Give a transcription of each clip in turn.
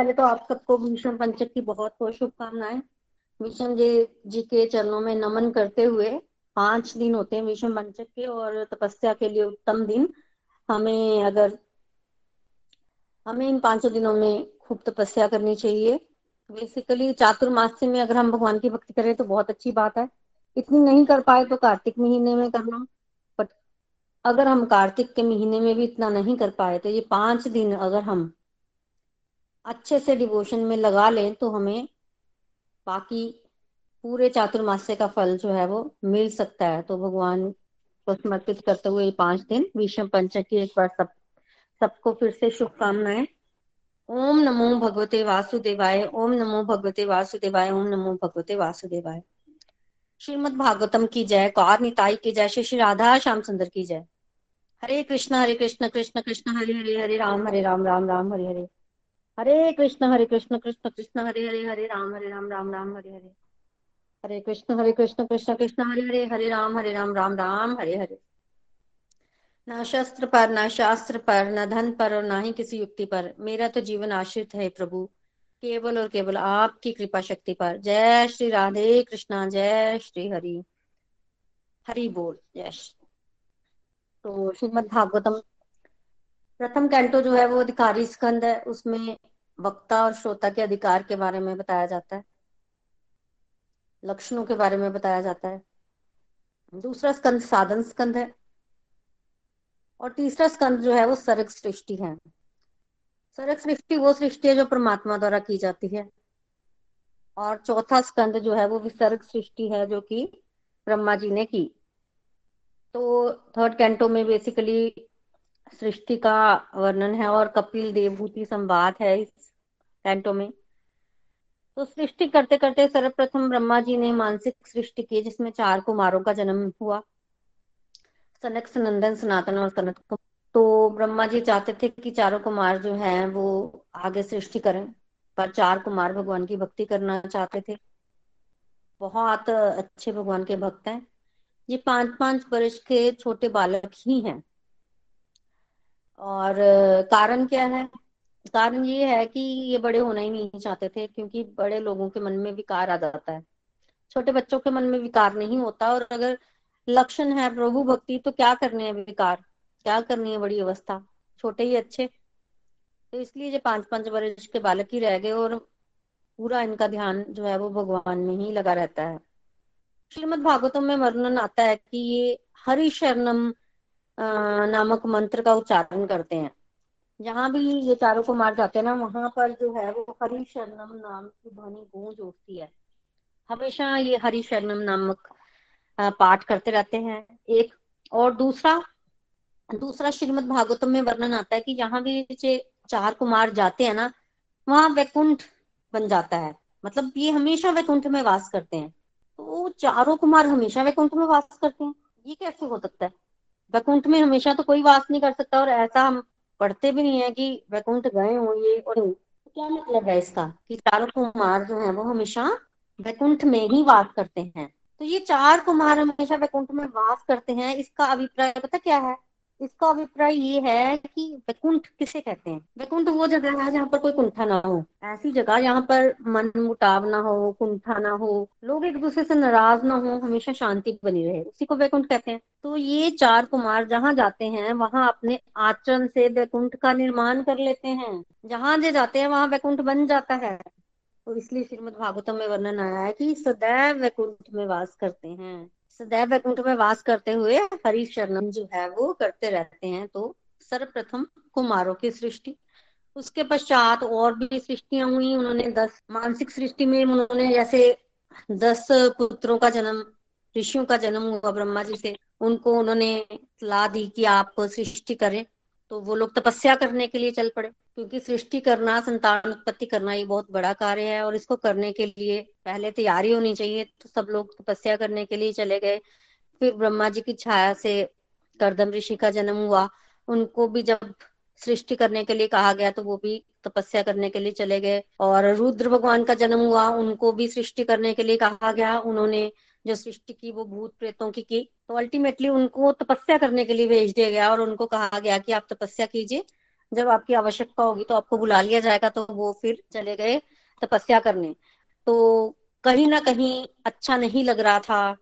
पहले तो आप सबको भीष्म पंचक की बहुत बहुत शुभकामनाएँ। भीष्म जी जी के चरणों में नमन करते हुए पाँच दिन होते हैं भीष्म पंचक के और तपस्या के लिए उत्तम दिन। हमें अगर, हमें इन पाँचों दिनों में खूब तपस्या करनी चाहिए। बेसिकली चातुर्मास्य में अगर हम भगवान की भक्ति करें तो बहुत अच्छी बात है। इतनी नहीं कर पाए तो कार्तिक महीने में करना। बट अगर हम कार्तिक के महीने में भी इतना नहीं कर पाए तो ये पाँच दिन अगर हम अच्छे से डिवोशन में लगा लें तो हमें बाकी पूरे चातुर्मास्य का फल जो है वो मिल सकता है। तो भगवान को समर्पित करते हुए पाँच दिन विषम पंचक की एक बार सब, सबको फिर से शुभकामनाएँ। ओम नमो भगवते वासुदेवाय, ओम नमो भगवते वासुदेवाय, ओम नमो भगवते वासुदेवाय। श्रीमद भागवतम की जय, कौर निताई की जय, श्री श्री राधा श्याम सुंदर की जय। हरे कृष्ण हरे कृष्ण कृष्ण कृष्ण, हरे हरे हरे राम हरे राम राम राम, हरे हरे। हरे कृष्ण हरे कृष्ण कृष्ण कृष्ण, हरे हरे हरे राम हरे राम राम राम, हरे हरे। हरे कृष्ण हरे कृष्ण कृष्ण कृष्ण, हरे हरे हरे राम हरे राम राम राम, हरे हरे। न शस्त्र पर, न शास्त्र पर, न धन पर और न ही किसी युक्ति पर मेरा तो जीवन आश्रित है प्रभु। केवल और केवल आपकी कृपा शक्ति पर। जय श्री राधे कृष्णा, जय श्री हरि। हरि बोल, जय श्री। तो श्रीमद भागवतम प्रथम कैंटो जो है वो अधिकारी स्कंद है, उसमें वक्ता और श्रोता के अधिकार के बारे में बताया जाता है। लक्षणों के बारे में बताया जाता है। दूसरा स्कंद साधन स्कंद है। और तीसरा स्कंद जो है वो सर्ग सृष्टि है। सर्ग सृष्टि वो सृष्टि है जो परमात्मा द्वारा की जाती है। और चौथा स्कंद जो है वो विसर्ग सृष्टि है जो कि ब्रह्मा जी ने की। तो थर्ड कैंटो में बेसिकली सृष्टि का वर्णन है और कपिल देवभूति संवाद है इस कैंटो में। तो सृष्टि करते करते सर्वप्रथम ब्रह्मा जी ने मानसिक सृष्टि की, जिसमें चार कुमारों का जन्म हुआ। सनक, सनंदन, सनातन और सनत तो ब्रह्मा जी चाहते थे कि चारों कुमार जो हैं, वो आगे सृष्टि करें, पर चार कुमार भगवान की भक्ति करना चाहते थे। बहुत अच्छे भगवान के भक्त हैं। ये पाँच पाँच वर्ष के छोटे बालक ही हैं। और कारण क्या है? कारण ये है कि ये बड़े होना ही नहीं चाहते थे, क्योंकि बड़े लोगों के मन में विकार आ जाता है। छोटे बच्चों के मन में विकार नहीं होता, और अगर लक्षण है प्रभु भक्ति तो क्या करने हैं विकार? क्या करनी है बड़ी अवस्था? छोटे ही अच्छे। तो इसलिए जो पाँच पाँच वर्ष के बालक ही रह गए, और पूरा इनका ध्यान जो है वो भगवान में ही लगा रहता है। श्रीमद भागवतम में वर्णन आता है कि ये हरि शरणम नामक मंत्र का उच्चारण करते हैं। जहाँ भी ये चारों को मार जाते हैं ना, वहाँ पर जो है वो हरि शरणम नाम की ध्वनि गूंज उठती है। हमेशा ये हरि शरणम नामक पाठ करते रहते हैं। एक और दूसरा दूसरा श्रीमद भागवतम में वर्णन आता है कि जहाँ भी चार कुमार जाते हैं ना, वहाँ वैकुंठ बन जाता है। मतलब ये हमेशा वैकुंठ में वास करते हैं। तो चारों कुमार हमेशा वैकुंठ में वास करते हैं। ये कैसे हो सकता है? वैकुंठ में हमेशा तो कोई वास नहीं कर सकता और ऐसा हम पढ़ते भी नहीं है कि वैकुंठ गए हो ये और तो क्या मतलब है इसका कि चारों कुमार जो है वो हमेशा वैकुंठ में ही वास करते हैं? तो ये चार कुमार हमेशा वैकुंठ में वास करते हैं, इसका अभिप्राय पता क्या है? इसका अभिप्राय ये है कि वैकुंठ किसे कहते हैं? वैकुंठ वो जगह है जहाँ पर कोई कुंठा ना हो। ऐसी जगह जहाँ पर मन मुटाव ना हो, कुंठा ना हो, लोग एक दूसरे से नाराज़ ना हो, हमेशा शांति बनी रहे। उसी को वैकुंठ कहते हैं। तो ये चार कुमार जहाँ जाते हैं, वहाँ अपने आचरण से वैकुंठ का निर्माण कर लेते हैं। जहाँ जे जाते हैं, वहाँ वैकुंठ बन जाता है। तो इसलिए श्रीमद भागवतम में वर्णन आया है कि सदैव वैकुंठ में वास करते हैं। सदैव वैकुंठ में वास करते हुए हरि शरणम जो है वो करते रहते हैं तो सर्वप्रथम कुमारों की सृष्टि। उसके पश्चात और भी सृष्टियाँ हुई, उन्होंने दस, मानसिक सृष्टि में उन्होंने जैसे दस पुत्रों का जन्म, ऋषियों का जन्म हुआ, ब्रह्मा जी से, उनको उन्होंने सलाह दी कि आप सृष्टि करें। तो वो लोग तपस्या करने के लिए चल पड़े, क्योंकि सृष्टि करना, संतान उत्पत्ति करना ये बहुत बड़ा कार्य है और इसको करने के लिए पहले तैयारी होनी चाहिए। तो सब लोग तपस्या करने के लिए चले गए। फिर ब्रह्मा जी की छाया से करदम ऋषि का जन्म हुआ। उनको भी जब सृष्टि करने के लिए कहा गया तो वो भी तपस्या करने के लिए चले गए। और रुद्र भगवान का जन्म हुआ, उनको भी सृष्टि करने के लिए कहा गया। उन्होंने जो सृष्टि की, वो भूत प्रेतों की की। तो अल्टीमेटली उनको तपस्या करने के लिए भेज दिया गया और उनको कहा गया कि आप तपस्या कीजिए। जब आपकी आवश्यकता होगी तो आपको बुला लिया जाएगा तो वो फिर चले गए तपस्या करने। तो कहीं ना कहीं अच्छा नहीं लग रहा था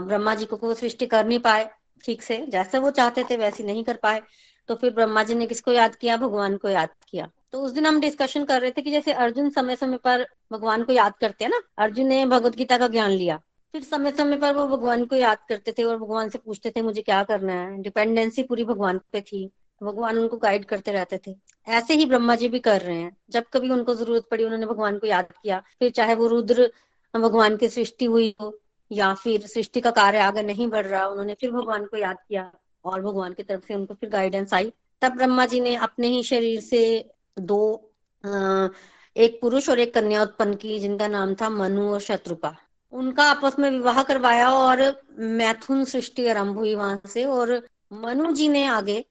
ब्रह्मा जी को वो सृष्टि कर नहीं पाए ठीक से। जैसे वो चाहते थे वैसे नहीं कर पाए। तो फिर ब्रह्मा जी ने किसको याद किया? भगवान को याद किया। तो उस दिन हम डिस्कशन कर रहे थे कि जैसे अर्जुन समय समय पर भगवान को याद करते हैं ना? अर्जुन ने भगवत गीता का ज्ञान लिया। फिर समय समय पर वो भगवान को याद करते थे और भगवान से पूछते थे, मुझे क्या करना है? डिपेंडेंसी पूरी भगवान पे थी। भगवान उनको गाइड करते रहते थे। ऐसे ही ब्रह्मा जी भी कर रहे हैं। जब कभी उनको ज़रूरत पड़ी, उन्होंने भगवान को याद किया। फिर चाहे वो रुद्र, भगवान की सृष्टि हुई हो, या फिर सृष्टि का कार्य आगे नहीं बढ़ रहा, उन्होंने फिर भगवान को याद किया और भगवान की तरफ़ से उनको फिर गाइडेंस आई। तब ब्रह्मा जी ने अपने ही शरीर से दो एक पुरुष और एक कन्या उत्पन्न की, जिनका नाम था मनु और शत्रुपा। उनका आपस में विवाह करवाया और मैथुन सृष्टि आरंभ हुई वहाँ से और मनु जी ने आगे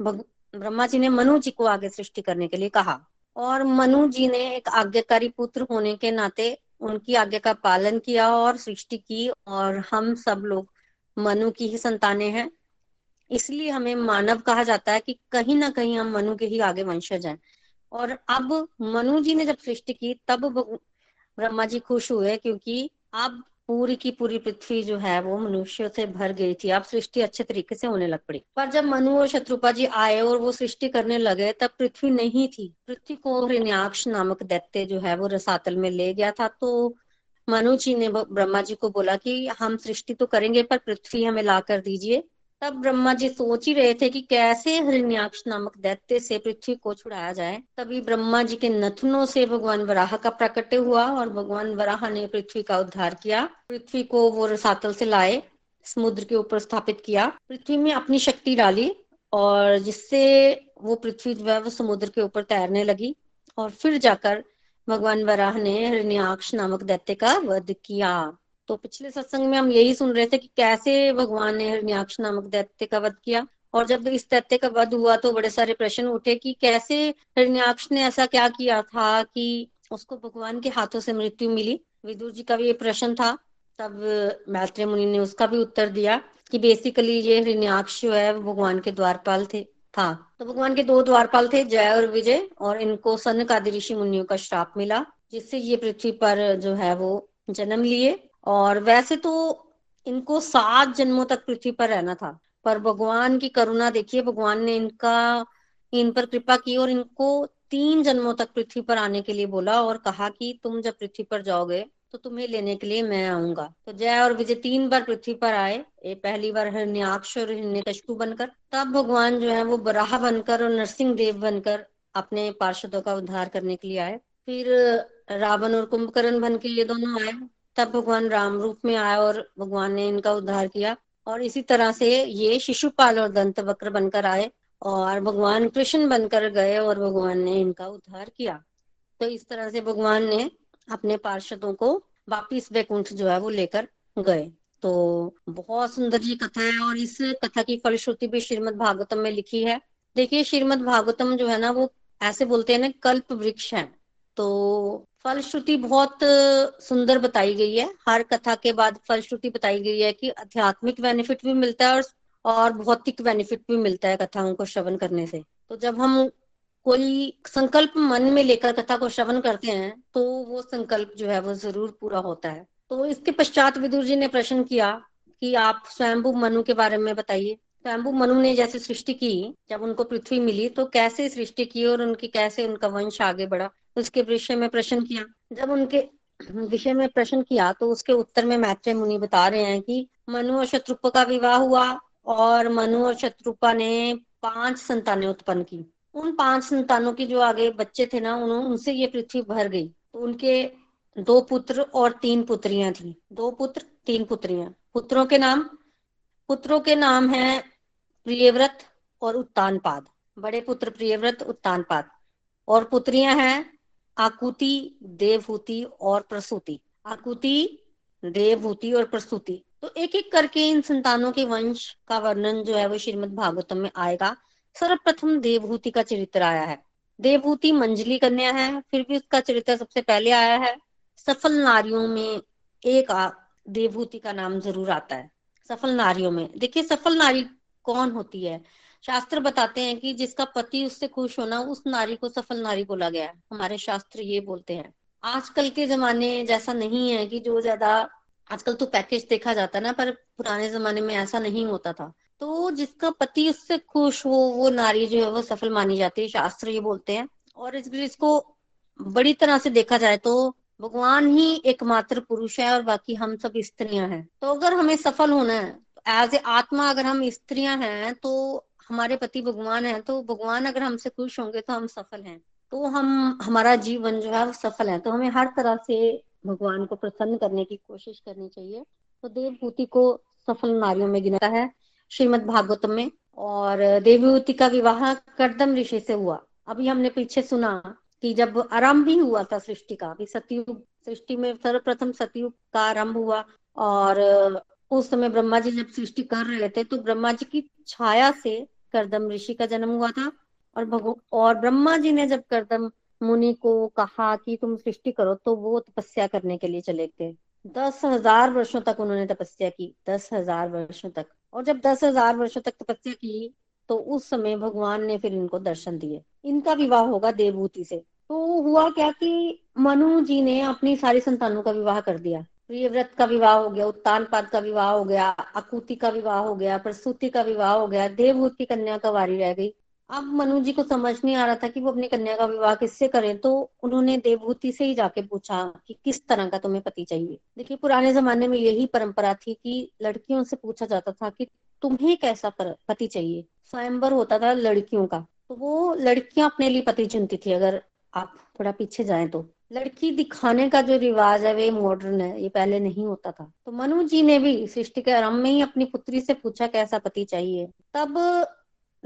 ब्रह्मा जी ने मनु जी को आगे सृष्टि करने के लिए कहा। और मनु जी ने एक आज्ञाकारी पुत्र होने के नाते उनकी आज्ञा का पालन किया और सृष्टि की और हम सब लोग मनु की ही संतानें हैं। इसलिए हमें मानव कहा जाता है कि कहीं ना कहीं हम मनु के ही आगे वंशज हैं। और अब मनु जी ने जब सृष्टि की, तब ब्रह्मा जी खुश हुए क्योंकि अब पूरी की पूरी पृथ्वी जो है वो मनुष्यों से भर गई थी। अब सृष्टि अच्छे तरीके से होने लग पड़ी। पर जब मनु और शत्रुपा जी आए और वो सृष्टि करने लगे, तब पृथ्वी नहीं थी। पृथ्वी को हिरण्याक्ष नामक दैत्य जो है वो रसातल में ले गया था। तो मनु जी ने ब्रह्मा जी को बोला कि हम सृष्टि तो करेंगे, पर पृथ्वी हमें ला कर दीजिए। तब ब्रह्मा जी सोच ही रहे थे कि कैसे हिरण्याक्ष नामक दैत्य से पृथ्वी को छुड़ाया जाए। तभी ब्रह्मा जी के नथनों से भगवान वराह का प्रकट हुआ और भगवान वराह ने पृथ्वी का उद्धार किया। पृथ्वी को वो रसातल से लाए, समुद्र के ऊपर स्थापित किया। पृथ्वी में अपनी शक्ति डाली और जिससे वो पृथ्वी जो है वो समुद्र के ऊपर तैरने लगी और फिर जाकर भगवान वराह ने हिरण्याक्ष नामक दैत्य का वध किया। तो पिछले सत्संग में हम यही सुन रहे थे कि कैसे भगवान ने हिरण्याक्ष नामक दैत्य का वध किया और जब इस दैत्य का वध हुआ तो बड़े सारे प्रश्न उठे कि कैसे हिरण्याक्ष ने ऐसा क्या किया था कि उसको भगवान के हाथों से मृत्यु मिली? विदुर जी का भी ये प्रश्न था। तब मैत्रेय मुनि ने उसका भी उत्तर दिया कि बेसिकली ये हिरण्याक्ष जो है भगवान के द्वारपाल थे, था। तो भगवान के दो द्वारपाल थे, जय और विजय, और इनको सन का ऋषि मुनियों का श्राप मिला, जिससे ये पृथ्वी पर जो है वो जन्म लिए। और वैसे तो इनको सात जन्मों तक पृथ्वी पर रहना था, पर भगवान की करुणा देखिए, भगवान ने इनका, इन पर कृपा की और इनको तीन जन्मों तक पृथ्वी पर आने के लिए बोला और कहा कि तुम जब पृथ्वी पर जाओगे तो तुम्हें लेने के लिए मैं आऊँगा। तो जय और विजय तीन बार पृथ्वी पर आए, ये पहली बार हिरण्याक्ष और हिरण्यकशपु बनकर। तब भगवान जो है वो बराह बनकर और नरसिंह देव बनकर अपने पार्षदों का उद्धार करने के लिए आए। फिर रावण और कुंभकर्ण बन के ये दोनों आए। तब भगवान राम रूप में आया और भगवान ने इनका उद्धार किया। और इसी तरह से ये शिशुपाल और दंत वक्र बनकर आए और भगवान कृष्ण बनकर गए और भगवान ने इनका उद्धार किया। तो इस तरह से भगवान ने अपने पार्षदों को वापिस वैकुंठ जो है वो लेकर गए। तो बहुत सुंदर ये कथा है और इस कथा की फलश्रुति भी श्रीमद भागवतम में लिखी है। देखिए, श्रीमद भागवतम जो है ना, वो ऐसे बोलते हैं ना, कल्प वृक्ष है। तो फलश्रुति बहुत सुंदर बताई गई है। हर कथा के बाद फलश्रुति बताई गई है कि आध्यात्मिक बेनिफिट भी मिलता है और और भौतिक बेनिफिट भी मिलता है कथाओं को श्रवण करने से। तो जब हम कोई संकल्प मन में लेकर कथा को श्रवण करते हैं तो वो संकल्प जो है वो ज़रूर पूरा होता है। तो इसके पश्चात विदुर जी ने प्रश्न किया कि आप स्वयंभू मनु के बारे में बताइए। स्वयंभू मनु ने जैसे सृष्टि की, जब उनको पृथ्वी मिली तो कैसे सृष्टि की और उनकी कैसे उनका वंश आगे बढ़ा? उसके विषय में प्रश्न किया। जब उनके विषय में प्रश्न किया तो उसके उत्तर में मैत्रेय मुनि बता रहे हैं कि मनु और शत्रुपा का विवाह हुआ और मनु और शत्रुपा ने पाँच संतानें उत्पन्न की। उन पाँच संतानों के जो आगे बच्चे थे ना उन्होंने उनसे ये पृथ्वी भर गई। तो उनके दो पुत्र और तीन पुत्रियाँ थी। दो पुत्र, तीन पुत्रियाँ। पुत्रों के नाम, पुत्रों के नाम है प्रियव्रत और उत्तानपाद। बड़े पुत्र प्रियव्रत, उत्तानपाद। और पुत्रियाँ हैं आकुति, देवहूति और प्रसूति। आकुति, देवहूति और प्रसूति। तो एक एक करके इन संतानों के वंश का वर्णन जो है वो श्रीमद भागवतम में आएगा। सर्वप्रथम देवहूति का चरित्र आया है। देवभूति मंजली कन्या है, फिर भी उसका चरित्र सबसे पहले आया है। सफल नारियों में एक देवभूति का नाम ज़रूर आता है। सफल नारियों में। देखिए, सफल नारी कौन होती है? शास्त्र बताते हैं कि जिसका पति उससे खुश होना उस नारी को सफल नारी बोला गया है। हमारे शास्त्र ये बोलते हैं। आजकल के जमाने जैसा नहीं है कि जो ज़्यादा आजकल तो पैकेज देखा जाता है ना पर पुराने जमाने में ऐसा नहीं होता था। तो जिसका पति उससे खुश हो वो नारी जो है वो सफल मानी जाती है शास्त्र ये बोलते हैं। और इस, इसको बड़ी तरह से देखा जाए तो भगवान ही एकमात्र पुरुष है और बाकी हम सब स्त्रियाँ हैं। तो अगर हमें सफल होना है एज ए आत्मा अगर हम स्त्रियाँ हैं तो हमारे पति भगवान है तो भगवान अगर हमसे खुश होंगे तो हम सफल हैं। तो हम, हमारा जीवन जो है, वो सफल है। तो हमें हर तरह से भगवान को प्रसन्न करने की कोशिश करनी चाहिए। तो देवभूति को सफल नारियों में गिनता है, श्रीमद भागवतम में। और देवभूति का विवाह करदम ऋषि से हुआ। अभी हमने पीछे सुना कि जब आरंभ ही हुआ था सृष्टि का, अभी सतयुग, सृष्टि में सर्वप्रथम सतयुग का आरंभ हुआ। और उस समय ब्रह्मा जी जब सृष्टि कर रहे थे तो ब्रह्मा जी की छाया से करदम ऋषि का जन्म हुआ था। और भगव और ब्रह्मा जी ने जब करदम मुनि को कहा कि तुम सृष्टि करो तो वो तपस्या करने के लिए चले थे दस हज़ार वर्षो तक उन्होंने तपस्या की, दस हज़ार वर्षो तक। और जब दस हज़ार वर्षो तक तपस्या की तो उस समय भगवान ने फिर इनको दर्शन दिए। इनका विवाह होगा देवभूति से। तो हुआ क्या कि मनु जी ने अपनी सारी संतानों का विवाह कर दिया। प्रियव्रत का विवाह हो गया, उत्तानपाद का विवाह हो गया अकुति का विवाह हो गया, प्रसूति का विवाह हो गया देवभूत कन्या का वारी रह गई। अब मनु जी को समझ नहीं आ रहा था कि वो अपनी कन्या का विवाह किससे करें तो उन्होंने देवभूति से ही जाके पूछा कि किस तरह का तुम्हें पति चाहिए। देखिए, पुराने जमाने में यही परंपरा थी कि लड़कियों से पूछा जाता था कि तुम्हें कैसा पति चाहिए। स्वयंवर होता था लड़कियों का तो वो लड़कियाँ अपने लिए पति चुनती थी, अगर आप थोड़ा पीछे जाए तो। लड़की दिखाने का जो रिवाज है, वे मॉडर्न है, ये पहले नहीं होता था। तो मनु जी ने भी सृष्टि के आरंभ में ही अपनी पुत्री से पूछा कैसा पति चाहिए। तब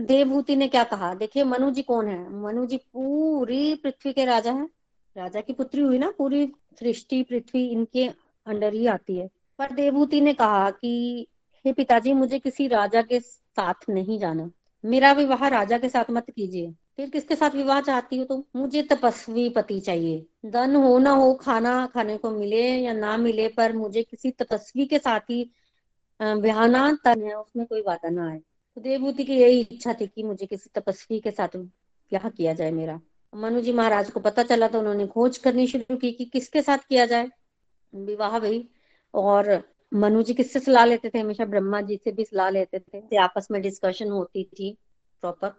देवभूति ने क्या कहा? देखिए, मनु जी कौन है? मनु जी पूरी पृथ्वी के राजा हैं। राजा की पुत्री हुई ना, पूरी सृष्टि, पृथ्वी इनके अंडर ही आती है। पर देवभूति ने कहा कि, हे पिताजी, मुझे किसी राजा के साथ नहीं जाना। मेरा विवाह राजा के साथ मत कीजिए। फिर किसके साथ विवाह चाहती हो तो? मुझे तपस्वी पति चाहिए। धन हो ना हो, खाना खाने को मिले या ना मिले, पर मुझे किसी तपस्वी के साथ ही ब्याहना है, उसमें कोई वादा ना आए। तो देवभूति की यही इच्छा थी कि मुझे किसी तपस्वी के साथ ब्याह किया जाए मेरा। मनु जी महाराज को पता चला तो उन्होंने खोज करनी शुरू की कि किसके साथ किया जाए। विवाह भाई और मनु जी किससे सलाह लेते थे? हमेशा ब्रह्मा जी से भी सलाह लेते थे। आपस में डिस्कशन होती थी प्रॉपर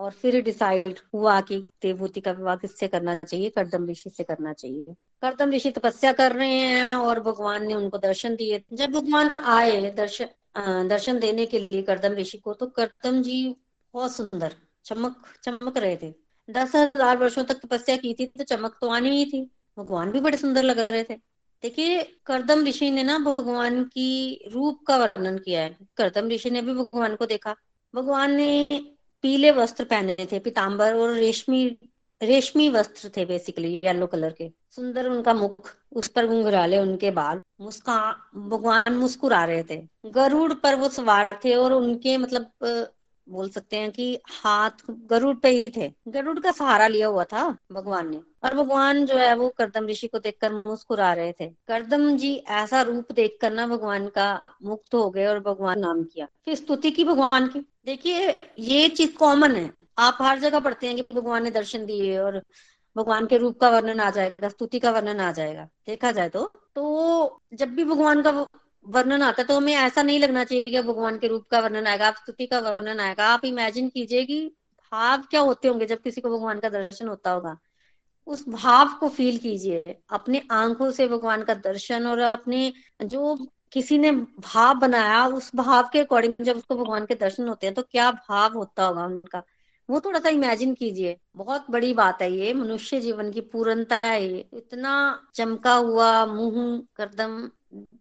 और फिर डिसाइड हुआ कि देवभूति का विवाह किससे करना चाहिए? करदम ऋषि से करना चाहिए। करदम ऋषि तपस्या कर रहे हैं और भगवान ने उनको दर्शन दिए। जब भगवान आए दर्शन दर्शन देने के लिए करदम ऋषि को तो करदम जी बहुत सुंदर, चमक चमक रहे थे। दस हज़ार वर्षो तक तपस्या की थी तो चमक तो आनी ही थी। भगवान भी बड़े सुंदर लग रहे थे। देखिए, करदम ऋषि ने ना भगवान की रूप का वर्णन किया है। करदम ऋषि ने भी भगवान को देखा। भगवान ने पीले वस्त्र पहने थे पीताम्बर और रेशमी रेशमी वस्त्र थे बेसिकली येलो कलर के। सुंदर उनका मुख, उस पर घुंघराले उनके बाल, मुस्कान, भगवान मुस्कुरा रहे थे। गरुड़ पर वो सवार थे और उनके मतलब बोल सकते हैं कि हाथ गरुड़ पे ही थे। गरुड़ का सहारा लिया हुआ था भगवान ने। और भगवान जो है वो करदम ऋषि को देखकर मुस्कुरा रहे थे। करदम जी ऐसा रूप देखकर ना भगवान का मुक्त हो गए और भगवान नाम किया। फिर स्तुति की भगवान की। देखिए, ये चीज़ कॉमन है। आप हर जगह पढ़ते हैं कि भगवान ने दर्शन दिए और भगवान के रूप का वर्णन आ जाएगा, स्तुति का वर्णन आ जाएगा। देखा जाए तो तो जब भी भगवान का वर्णन आता तो हमें ऐसा नहीं लगना चाहिए कि भगवान के रूप का वर्णन आएगा, आप स्तुति का वर्णन आएगा। आप इमेजिन कीजिए कि भाव क्या होते होंगे जब किसी को भगवान का दर्शन होता होगा। उस भाव को फील कीजिए, अपने आँखों से भगवान का दर्शन और अपने जो किसी ने भाव बनाया, उस भाव के अकॉर्डिंग जब उसको भगवान के दर्शन होते हैं तो क्या भाव होता होगा उनका? वो थोड़ा सा इमेजिन कीजिए। बहुत बड़ी बात है ये, मनुष्य जीवन की पूर्णता है ये। इतना चमका हुआ मुँह करदम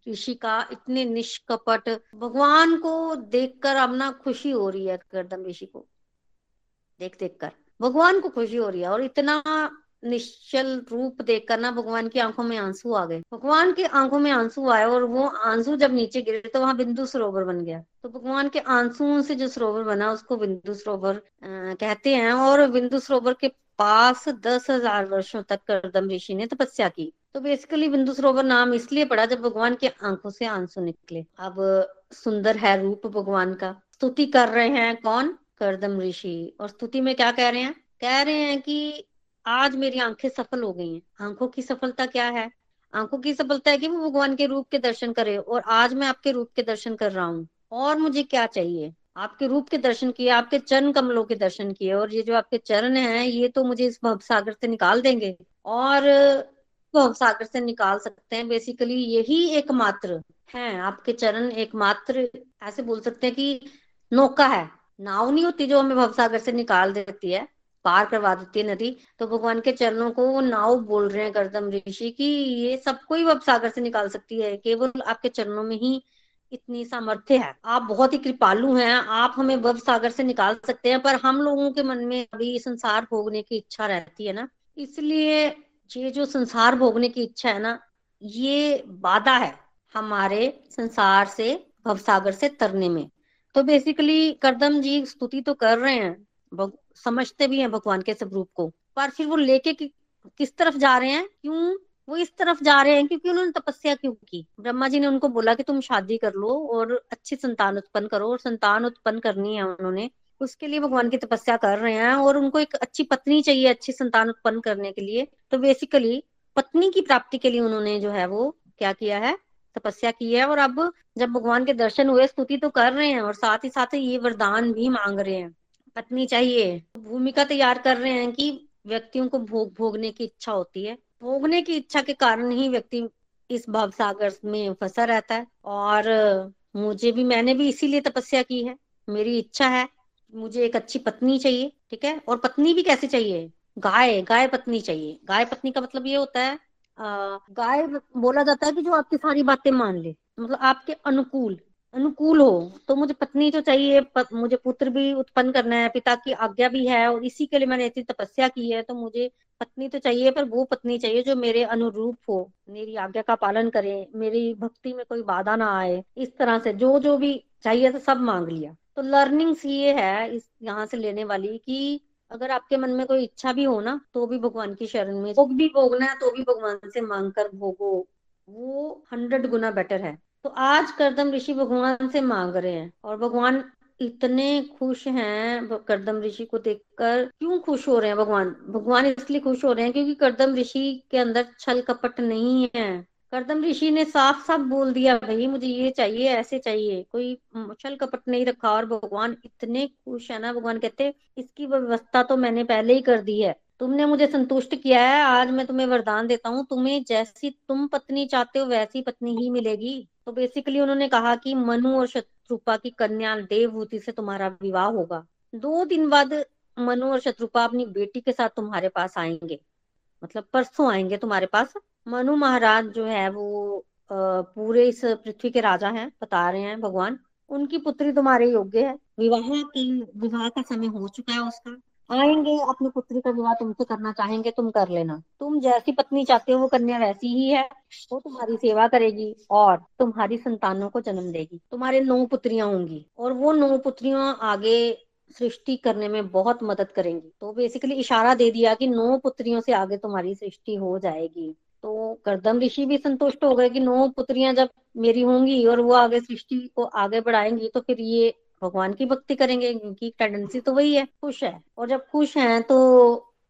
ऋषि का इतने निष्कपट, भगवान को देखकर अब खुशी हो रही है गर्दम ऋषि को। देख देख कर। भगवान को खुशी हो रही है और इतना निश्चल रूप देखकर ना भगवान की आँखों में आँसू आ गए। भगवान की आँखों में आँसू आए और वो आँसू जब नीचे गिरे तो वहाँ बिंदु सरोवर बन गया। तो भगवान के आंसुओं से जो सरोवर बना, उसको बिंदु सरोवर कहते हैं और बिंदु सरोवर के पास दस हज़ार वर्षो तक करदम ऋषि ने तपस्या की। तो बेसिकली बिंदु सरोवर नाम इसलिए पड़ा जब भगवान के आँखों से आँसू निकले। अब सुंदर है रूप भगवान का। स्तुति कर रहे हैं कौन? करदम ऋषि। और स्तुति में क्या कह रहे हैं? कह रहे हैं कि आज मेरी आँखें सफल हो गई हैं। आँखों की सफलता क्या है? आँखों की सफलता है कि वो भगवान के रूप के दर्शन करे। और आज मैं आपके रूप के दर्शन कर रहा हूँ। और मुझे क्या चाहिए? आपके रूप के दर्शन किए, आपके चरण कमलों के दर्शन किए, और ये जो आपके चरण हैं, ये तो मुझे इस भव सागर से निकाल देंगे। और भव सागर से निकाल सकते हैं बेसिकली यही एकमात्र है, आपके चरण एकमात्र, ऐसे बोल सकते हैं कि नौका है। नाव नहीं होती जो हमें भव सागर से निकाल देती है, पार करवा देती है नदी। तो भगवान के चरणों को वो नाव बोल रहे हैं, गर्दम ऋषि, की ये सबको ही भव सागर से निकाल सकती है, केवल आपके चरणों में ही इतनी सामर्थ्य है। आप बहुत ही कृपालु हैं। आप हमें भव सागर से निकाल सकते हैं पर हम लोगों के मन में अभी संसार भोगने की इच्छा रहती है ना। इसलिए ये जो संसार भोगने की इच्छा है ना ये बाधा है हमारे संसार से भव सागर से तरने में। तो बेसिकली करदम जी स्तुति तो कर रहे हैं। समझते भी हैं भगवान के स्वरूप को। पर फिर वो लेके कि, किस तरफ़ जा रहे हैं? क्यों? वो इस तरफ़ जा रहे हैं क्योंकि उन्होंने तपस्या क्यों की? ब्रह्मा जी ने उनको बोला कि तुम शादी कर लो और अच्छी संतान उत्पन्न करो और संतान उत्पन्न करनी है उन्होंने। उसके लिए भगवान की तपस्या कर रहे हैं और उनको एक अच्छी पत्नी चाहिए अच्छी संतान उत्पन्न करने के लिए। तो बेसिकली पत्नी की प्राप्ति के लिए उन्होंने जो है वो क्या किया है? तपस्या की है और अब जब भगवान के दर्शन हुए, स्तुति तो कर रहे हैं और साथ ही साथ ये वरदान भी मांग रहे हैं। पत्नी चाहिए। भूमिका तैयार कर रहे हैं कि व्यक्तियों को भोग भोगने की इच्छा होती है। भोगने की इच्छा के कारण ही व्यक्ति इस भाव सागर में फंसा रहता है। और, मुझे भी, मैंने भी इसीलिए तपस्या की है। मेरी इच्छा है मुझे एक अच्छी पत्नी चाहिए, ठीक है? और पत्नी भी कैसे चाहिए? गाय गाय पत्नी चाहिए। गाय पत्नी का मतलब ये होता है गाय बोला जाता है कि जो आपकी सारी बातें मान ले मतलब आपके अनुकूल। अनुकूल हो तो मुझे पत्नी तो चाहिए प, मुझे पुत्र भी उत्पन्न करना है पिता की आज्ञा भी है और इसी के लिए मैंने इतनी तपस्या की है तो मुझे पत्नी तो चाहिए पर वो पत्नी चाहिए जो मेरे अनुरूप हो मेरी आज्ञा का पालन करे मेरी भक्ति में कोई बाधा ना आए इस तरह से जो जो भी चाहिए तो सब मांग लिया। तो लर्निंग्स ये है इस यहाँ से लेने वाली कि अगर आपके मन में कोई इच्छा भी हो ना तो भी भगवान की शरण में भोग भी भोगना है तो भी भगवान से मांग कर भोगो वो हंड्रेड गुना बेटर है। तो आज करदम ऋषि भगवान से मांग रहे हैं और भगवान इतने खुश हैं करदम ऋषि को देखकर। क्यों खुश हो रहे हैं भगवान? भगवान इसलिए खुश हो रहे हैं क्योंकि करदम ऋषि के अंदर छल कपट नहीं है। करदम ऋषि ने साफ़ साफ़ बोल दिया, भाई मुझे ये चाहिए, ऐसे चाहिए। कोई छल कपट नहीं रखा और भगवान इतने खुश है ना, भगवान कहते इसकी व्यवस्था तो मैंने पहले ही कर दी है। तुमने मुझे संतुष्ट किया है, आज मैं तुम्हें वरदान देता हूँ। तुम्हें जैसी तुम पत्नी चाहते हो, वैसी पत्नी ही मिलेगी। तो बेसिकली उन्होंने कहा कि मनु और शत्रुपा की कन्या देवभूति से तुम्हारा विवाह होगा। दो दिन बाद मनु और शत्रुपा अपनी बेटी के साथ तुम्हारे पास आएँगे। मतलब परसों आएँगे तुम्हारे पास। मनु महाराज जो है वो पूरे इस पृथ्वी के राजा हैं, बता रहे हैं भगवान। उनकी पुत्री तुम्हारे योग्य है। विवाह की, विवाह का समय हो चुका है उसका। आएँगे, अपनी पुत्री का विवाह तुमसे करना चाहेंगे, तुम कर लेना। तुम जैसी पत्नी चाहते हो, वो कन्या वैसी ही है। वो तुम्हारी सेवा करेगी और तुम्हारी संतानों को जन्म देगी। तुम्हारे नौ पुत्रियाँ होंगी और वो नौ पुत्रियाँ आगे सृष्टि करने में बहुत मदद करेंगी। तो बेसिकली इशारा दे दिया कि नौ पुत्रियों से आगे तुम्हारी सृष्टि हो जाएगी। तो करदम ऋषि भी संतुष्ट हो गए कि नौ पुत्रियाँ जब मेरी होंगी और वो आगे सृष्टि को आगे बढ़ाएँगी तो फिर ये भगवान की भक्ति करेंगे, क्योंकि टेंडेंसी तो वही है, खुश है। और जब खुश है तो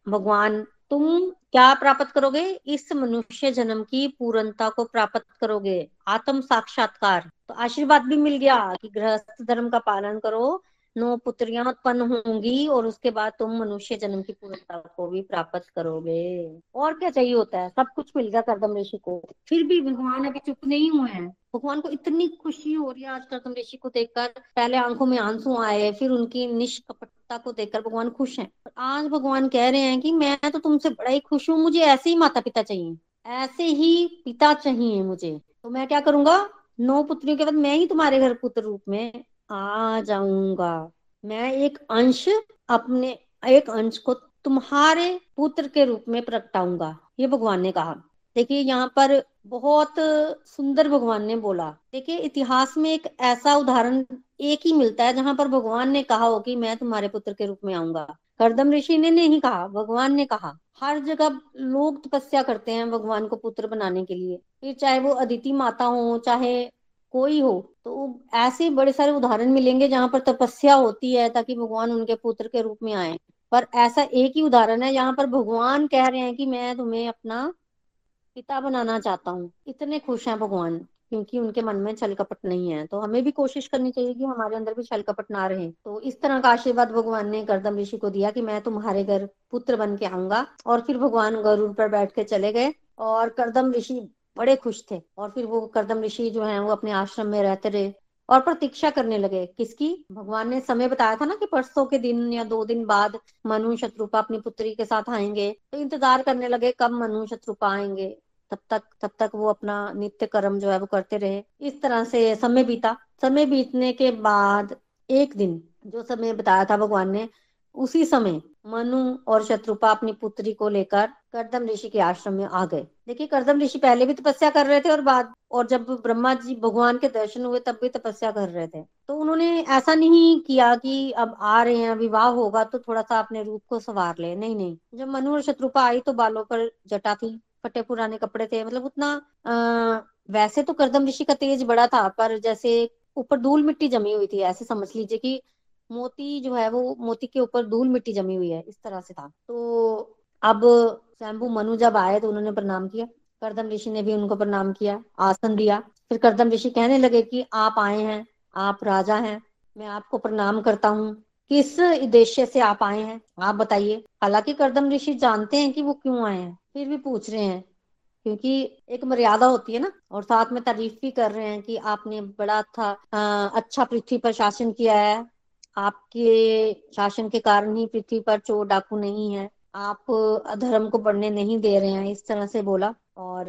भगवान, तुम क्या प्राप्त करोगे? इस मनुष्य जन्म की पूर्णता को प्राप्त करोगे, आत्म साक्षात्कार। तो आशीर्वाद भी मिल गया कि गृहस्थ धर्म का पालन करो नौ पुत्रियाँ उत्पन्न होंगी और उसके बाद तुम मनुष्य जन्म की पूर्णता को भी प्राप्त करोगे। और क्या चाहिए होता है? सब कुछ मिल गया करदम ऋषि को। फिर भी भगवान अभी चुप नहीं हुए हैं। भगवान को इतनी खुशी हो रही है आज करदम ऋषि को देखकर। पहले आँखों में आँसू आए, फिर उनकी निष्कपटता को देखकर भगवान खुश हैं। आज भगवान कह रहे हैं कि मैं तो तुमसे बड़ा ही खुश हूँ, मुझे ऐसे ही माता पिता चाहिए। ऐसे ही पिता चाहिए मुझे। तो मैं क्या करूँगा? नौ पुत्रियों के बाद मैं ही तुम्हारे घर पुत्र रूप में आ जाऊँगा मैं एक अंश अपने, एक अंश को तुम्हारे पुत्र के रूप में प्रगटाऊँगा। ये भगवान ने कहा। देखिए, यहाँ पर बहुत सुंदर भगवान ने बोला। देखिए, इतिहास में एक ऐसा उदाहरण एक ही मिलता है जहाँ पर भगवान ने कहा हो कि मैं तुम्हारे पुत्र के रूप में आऊँगा। करदम ऋषि ने नहीं कहा, भगवान ने कहा। हर जगह लोग तपस्या करते हैं भगवान को पुत्र बनाने के लिए। फिर चाहे वो अदिति माता हो, चाहे कोई हो तो ऐसे बड़े सारे उदाहरण मिलेंगे जहाँ पर तपस्या होती है ताकि भगवान उनके पुत्र के रूप में आए। पर ऐसा एक ही उदाहरण है यहाँ पर भगवान कह रहे हैं कि मैं तुम्हें अपना पिता बनाना चाहता हूँ। इतने खुश हैं भगवान, क्योंकि उनके मन में छल कपट नहीं है। तो हमें भी कोशिश करनी चाहिए कि हमारे अंदर भी छल कपट ना रहे। तो इस तरह का आशीर्वाद भगवान ने गर्दम ऋषि को दिया कि मैं तुम्हारे घर पुत्र बन के आऊँगा। और फिर भगवान गरुड़ पर बैठ के चले गए और करदम ऋषि बड़े खुश थे और फिर वो करदम ऋषि जो है, वो अपने आश्रम में रहते रहे और प्रतीक्षा करने लगे। किसकी? भगवान ने समय बताया था ना कि परसों के दिन या दो दिन बाद मनु शत्रुपा अपनी पुत्री के साथ आएँगे तो इंतज़ार करने लगे कब मनु शत्रुपा आएँगे। तब तक तब तक वो अपना नित्य कर्म जो है वो करते रहे। इस तरह से समय बीता। समय बीतने के बाद एक दिन, जो समय बताया था भगवान ने, उसी समय मनु और शत्रुपा अपनी पुत्री को लेकर करदम ऋषि के आश्रम में आ गए। देखिए करदम ऋषि पहले भी तपस्या कर रहे थे और बाद और जब ब्रह्मा जी भगवान के दर्शन हुए तब भी तपस्या कर रहे थे। तो उन्होंने ऐसा नहीं किया कि अब आ रहे हैं विवाह होगा तो थोड़ा सा अपने रूप को संवार ले। नहीं नहीं। जब मनु और शत्रुपा आई तो बालों पर जटा थी फटे पुराने कपड़े थे। मतलब उतना आ, वैसे तो करदम ऋषि का तेज बड़ा था पर जैसे ऊपर धूल मिट्टी जमी हुई थी ऐसे समझ लीजिए कि मोती जो है वो मोती के ऊपर धूल मिट्टी जमी हुई है इस तरह से था। तो अब शैम्बू मनु जब आए तो उन्होंने प्रणाम किया। करदम ऋषि ने भी उनको प्रणाम किया, आसन दिया। फिर करदम ऋषि कहने लगे कि आप आए हैं, आप राजा हैं, मैं आपको प्रणाम करता हूँ। किस उद्देश्य से आप आए हैं? आप बताइए। हालाँकि करदम ऋषि जानते हैं कि वो क्यों आए हैं, फिर भी पूछ रहे हैं। क्योंकि एक मर्यादा होती है ना, और साथ में तारीफ़ भी कर रहे हैं कि आपने बड़ा अच्छा अच्छा पृथ्वी पर शासन किया है। आपके शासन के कारण ही पृथ्वी पर चोर डाकू नहीं है। आप अधर्म को बढ़ने नहीं दे रहे हैं, इस तरह से बोला और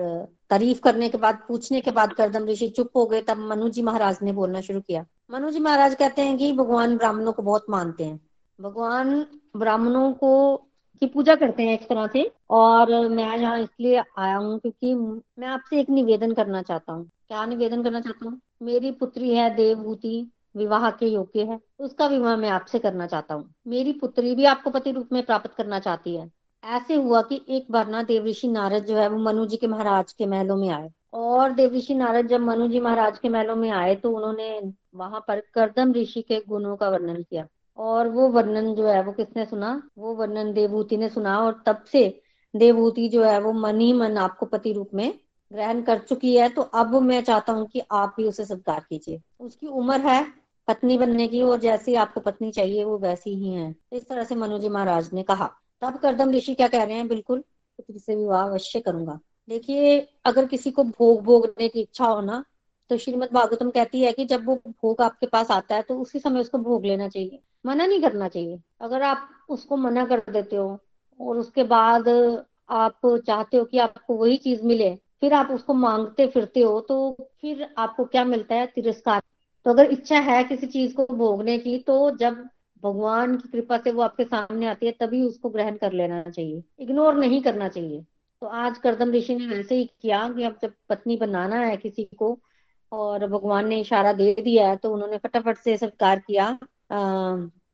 तारीफ़ करने के बाद, पूछने के बाद करदम ऋषि चुप हो गए, तब मनु जी महाराज ने बोलना शुरू किया। मनु जी महाराज कहते हैं कि भगवान ब्राह्मणों को बहुत मानते हैं। भगवान ब्राह्मणों को, की पूजा करते हैं एक तरह से और मैं यहाँ इसलिए आया हूँ क्योंकि मैं आपसे एक निवेदन करना चाहता हूँ। क्या निवेदन करना चाहता हूँ? मेरी पुत्री है देवभूति विवाह के योग्य है, उसका विवाह मैं आपसे करना चाहता हूँ। मेरी पुत्री भी आपको पति रूप में प्राप्त करना चाहती है। ऐसे हुआ कि एक बार ना देवऋषि नारद जो है, वो मनु जी के महाराज के महलों में आए। और देवऋषि नारद जब मनु जी महाराज के महलों में आए तो उन्होंने वहाँ पर करदम ऋषि के गुणों का वर्णन किया। और वो वर्णन जो है, वो किसने सुना? वो वर्णन देवभूति ने सुना। और तब से देवभूति जो है, वो मन ही मन आपको पति रूप में ग्रहण कर चुकी है। तो अब मैं चाहता हूँ कि आप भी उसे स्वीकार कीजिए। उसकी उम्र है पत्नी बनने की, और जैसी आपको पत्नी चाहिए, वो वैसी ही है। इस तरह से मनु जी महाराज ने कहा। तब करदम ऋषि क्या कह रहे हैं? बिल्कुल, पुत्री से विवाह अवश्य करूँगा। देखिए, अगर किसी को भोग भोगने की इच्छा हो ना तो श्रीमद भागवतम कहती है कि जब वो भोग आपके पास आता है तो उसी समय उसको भोग लेना चाहिए। मना नहीं करना चाहिए। अगर आप उसको मना कर देते हो, और उसके बाद आप चाहते हो कि आपको वही चीज़ मिले, फिर आप उसको मांगते फिरते हो तो फिर आपको क्या मिलता है? तिरस्कार। तो अगर इच्छा है किसी चीज़ को भोगने की तो जब भगवान की कृपा से वो आपके सामने आती है, तभी उसको ग्रहण कर लेना चाहिए। इग्नोर नहीं करना चाहिए। तो आज करदम ऋषि ने वैसे ही किया कि अब जब पत्नी बनाना है किसी को, और भगवान ने इशारा दे दिया है तो उन्होंने फटाफट से स्वीकार किया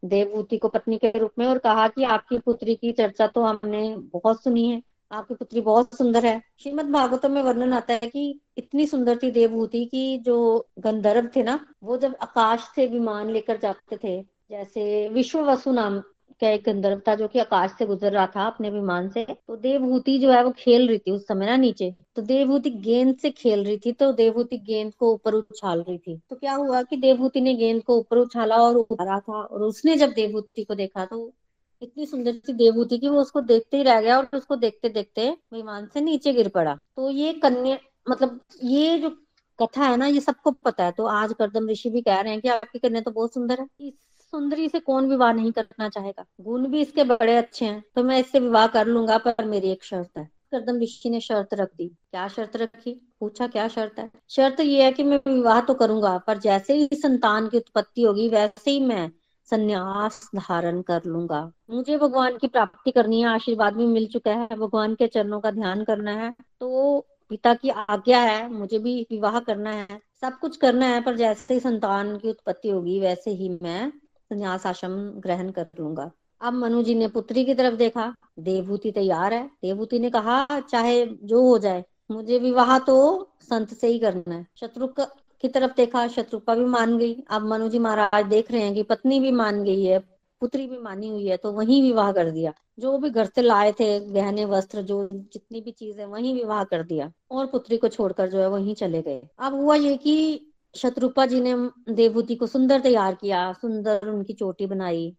देवभूति को पत्नी के रूप में, और कहा कि आपकी पुत्री की चर्चा तो हमने बहुत सुनी है। आपकी पुत्री बहुत सुंदर है। श्रीमद भागवतम में वर्णन आता है कि इतनी सुंदर थी देवभूति की जो गंधर्व थे ना, वो जब आकाश से विमान लेकर जाते थे, जैसे विश्व वसु नाम का एक गंधर्व था जो कि आकाश से गुजर रहा था अपने विमान से तो देवभूति जो है वो खेल रही थी उस समय ना नीचे। तो देवभूति गेंद से खेल रही थी तो देवभूति गेंद को ऊपर उछाल रही थी। तो क्या हुआ कि देवभूति ने गेंद को ऊपर उछाला और उतारा था, और उसने जब देवभूति को देखा तो इतनी सुंदर सी देवभूति की वो उसको देखते ही रह गया और उसको देखते देखते विमान से नीचे गिर पड़ा। तो ये कन्या मतलब ये जो कथा है ना, ये सबको पता है। तो आज करदम ऋषि भी कह रहे हैं कि आपकी कन्या तो बहुत सुंदर है। इस सुंदरी से कौन विवाह नहीं करना चाहेगा? गुण भी इसके बड़े अच्छे हैं तो मैं इससे विवाह कर लूँगा, पर मेरी एक शर्त है। करदम ऋषि ने शर्त रख दी। क्या शर्त रखी? पूछा क्या शर्त है? शर्त ये है कि मैं विवाह तो करूँगा, पर जैसे ही संतान की उत्पत्ति होगी, वैसे ही मैं संन्यास धारण कर लूँगा। मुझे भगवान की प्राप्ति करनी है, आशीर्वाद भी मिल चुका है, भगवान के चरणों का ध्यान करना है। तो पिता की आज्ञा है, मुझे भी विवाह करना है, सब कुछ करना है, पर जैसे ही संतान की उत्पत्ति होगी, वैसे ही मैं संन्यास आश्रम ग्रहण कर लूँगा। अब मनु जी ने पुत्री की तरफ़ देखा, देवभूति तैयार है। देवभूति ने कहा, चाहे जो हो जाए, मुझे विवाह तो संत से ही करना है। शत्रु की तरफ़ देखा, शत्रुपा भी मान गई। अब मनु जी महाराज देख रहे हैं कि पत्नी भी मान गई है, पुत्री भी मानी हुई है तो वही विवाह कर दिया। जो भी घर से लाए थे, गहने, वस्त्र, जो जितनी भी चीज़ें, वही विवाह कर दिया। और पुत्री को छोड़कर जो है, वही चले गए। अब हुआ ये कि शत्रुपा जी ने देवभूति को सुंदर तैयार किया, सुंदर उनकी चोटी बनाई,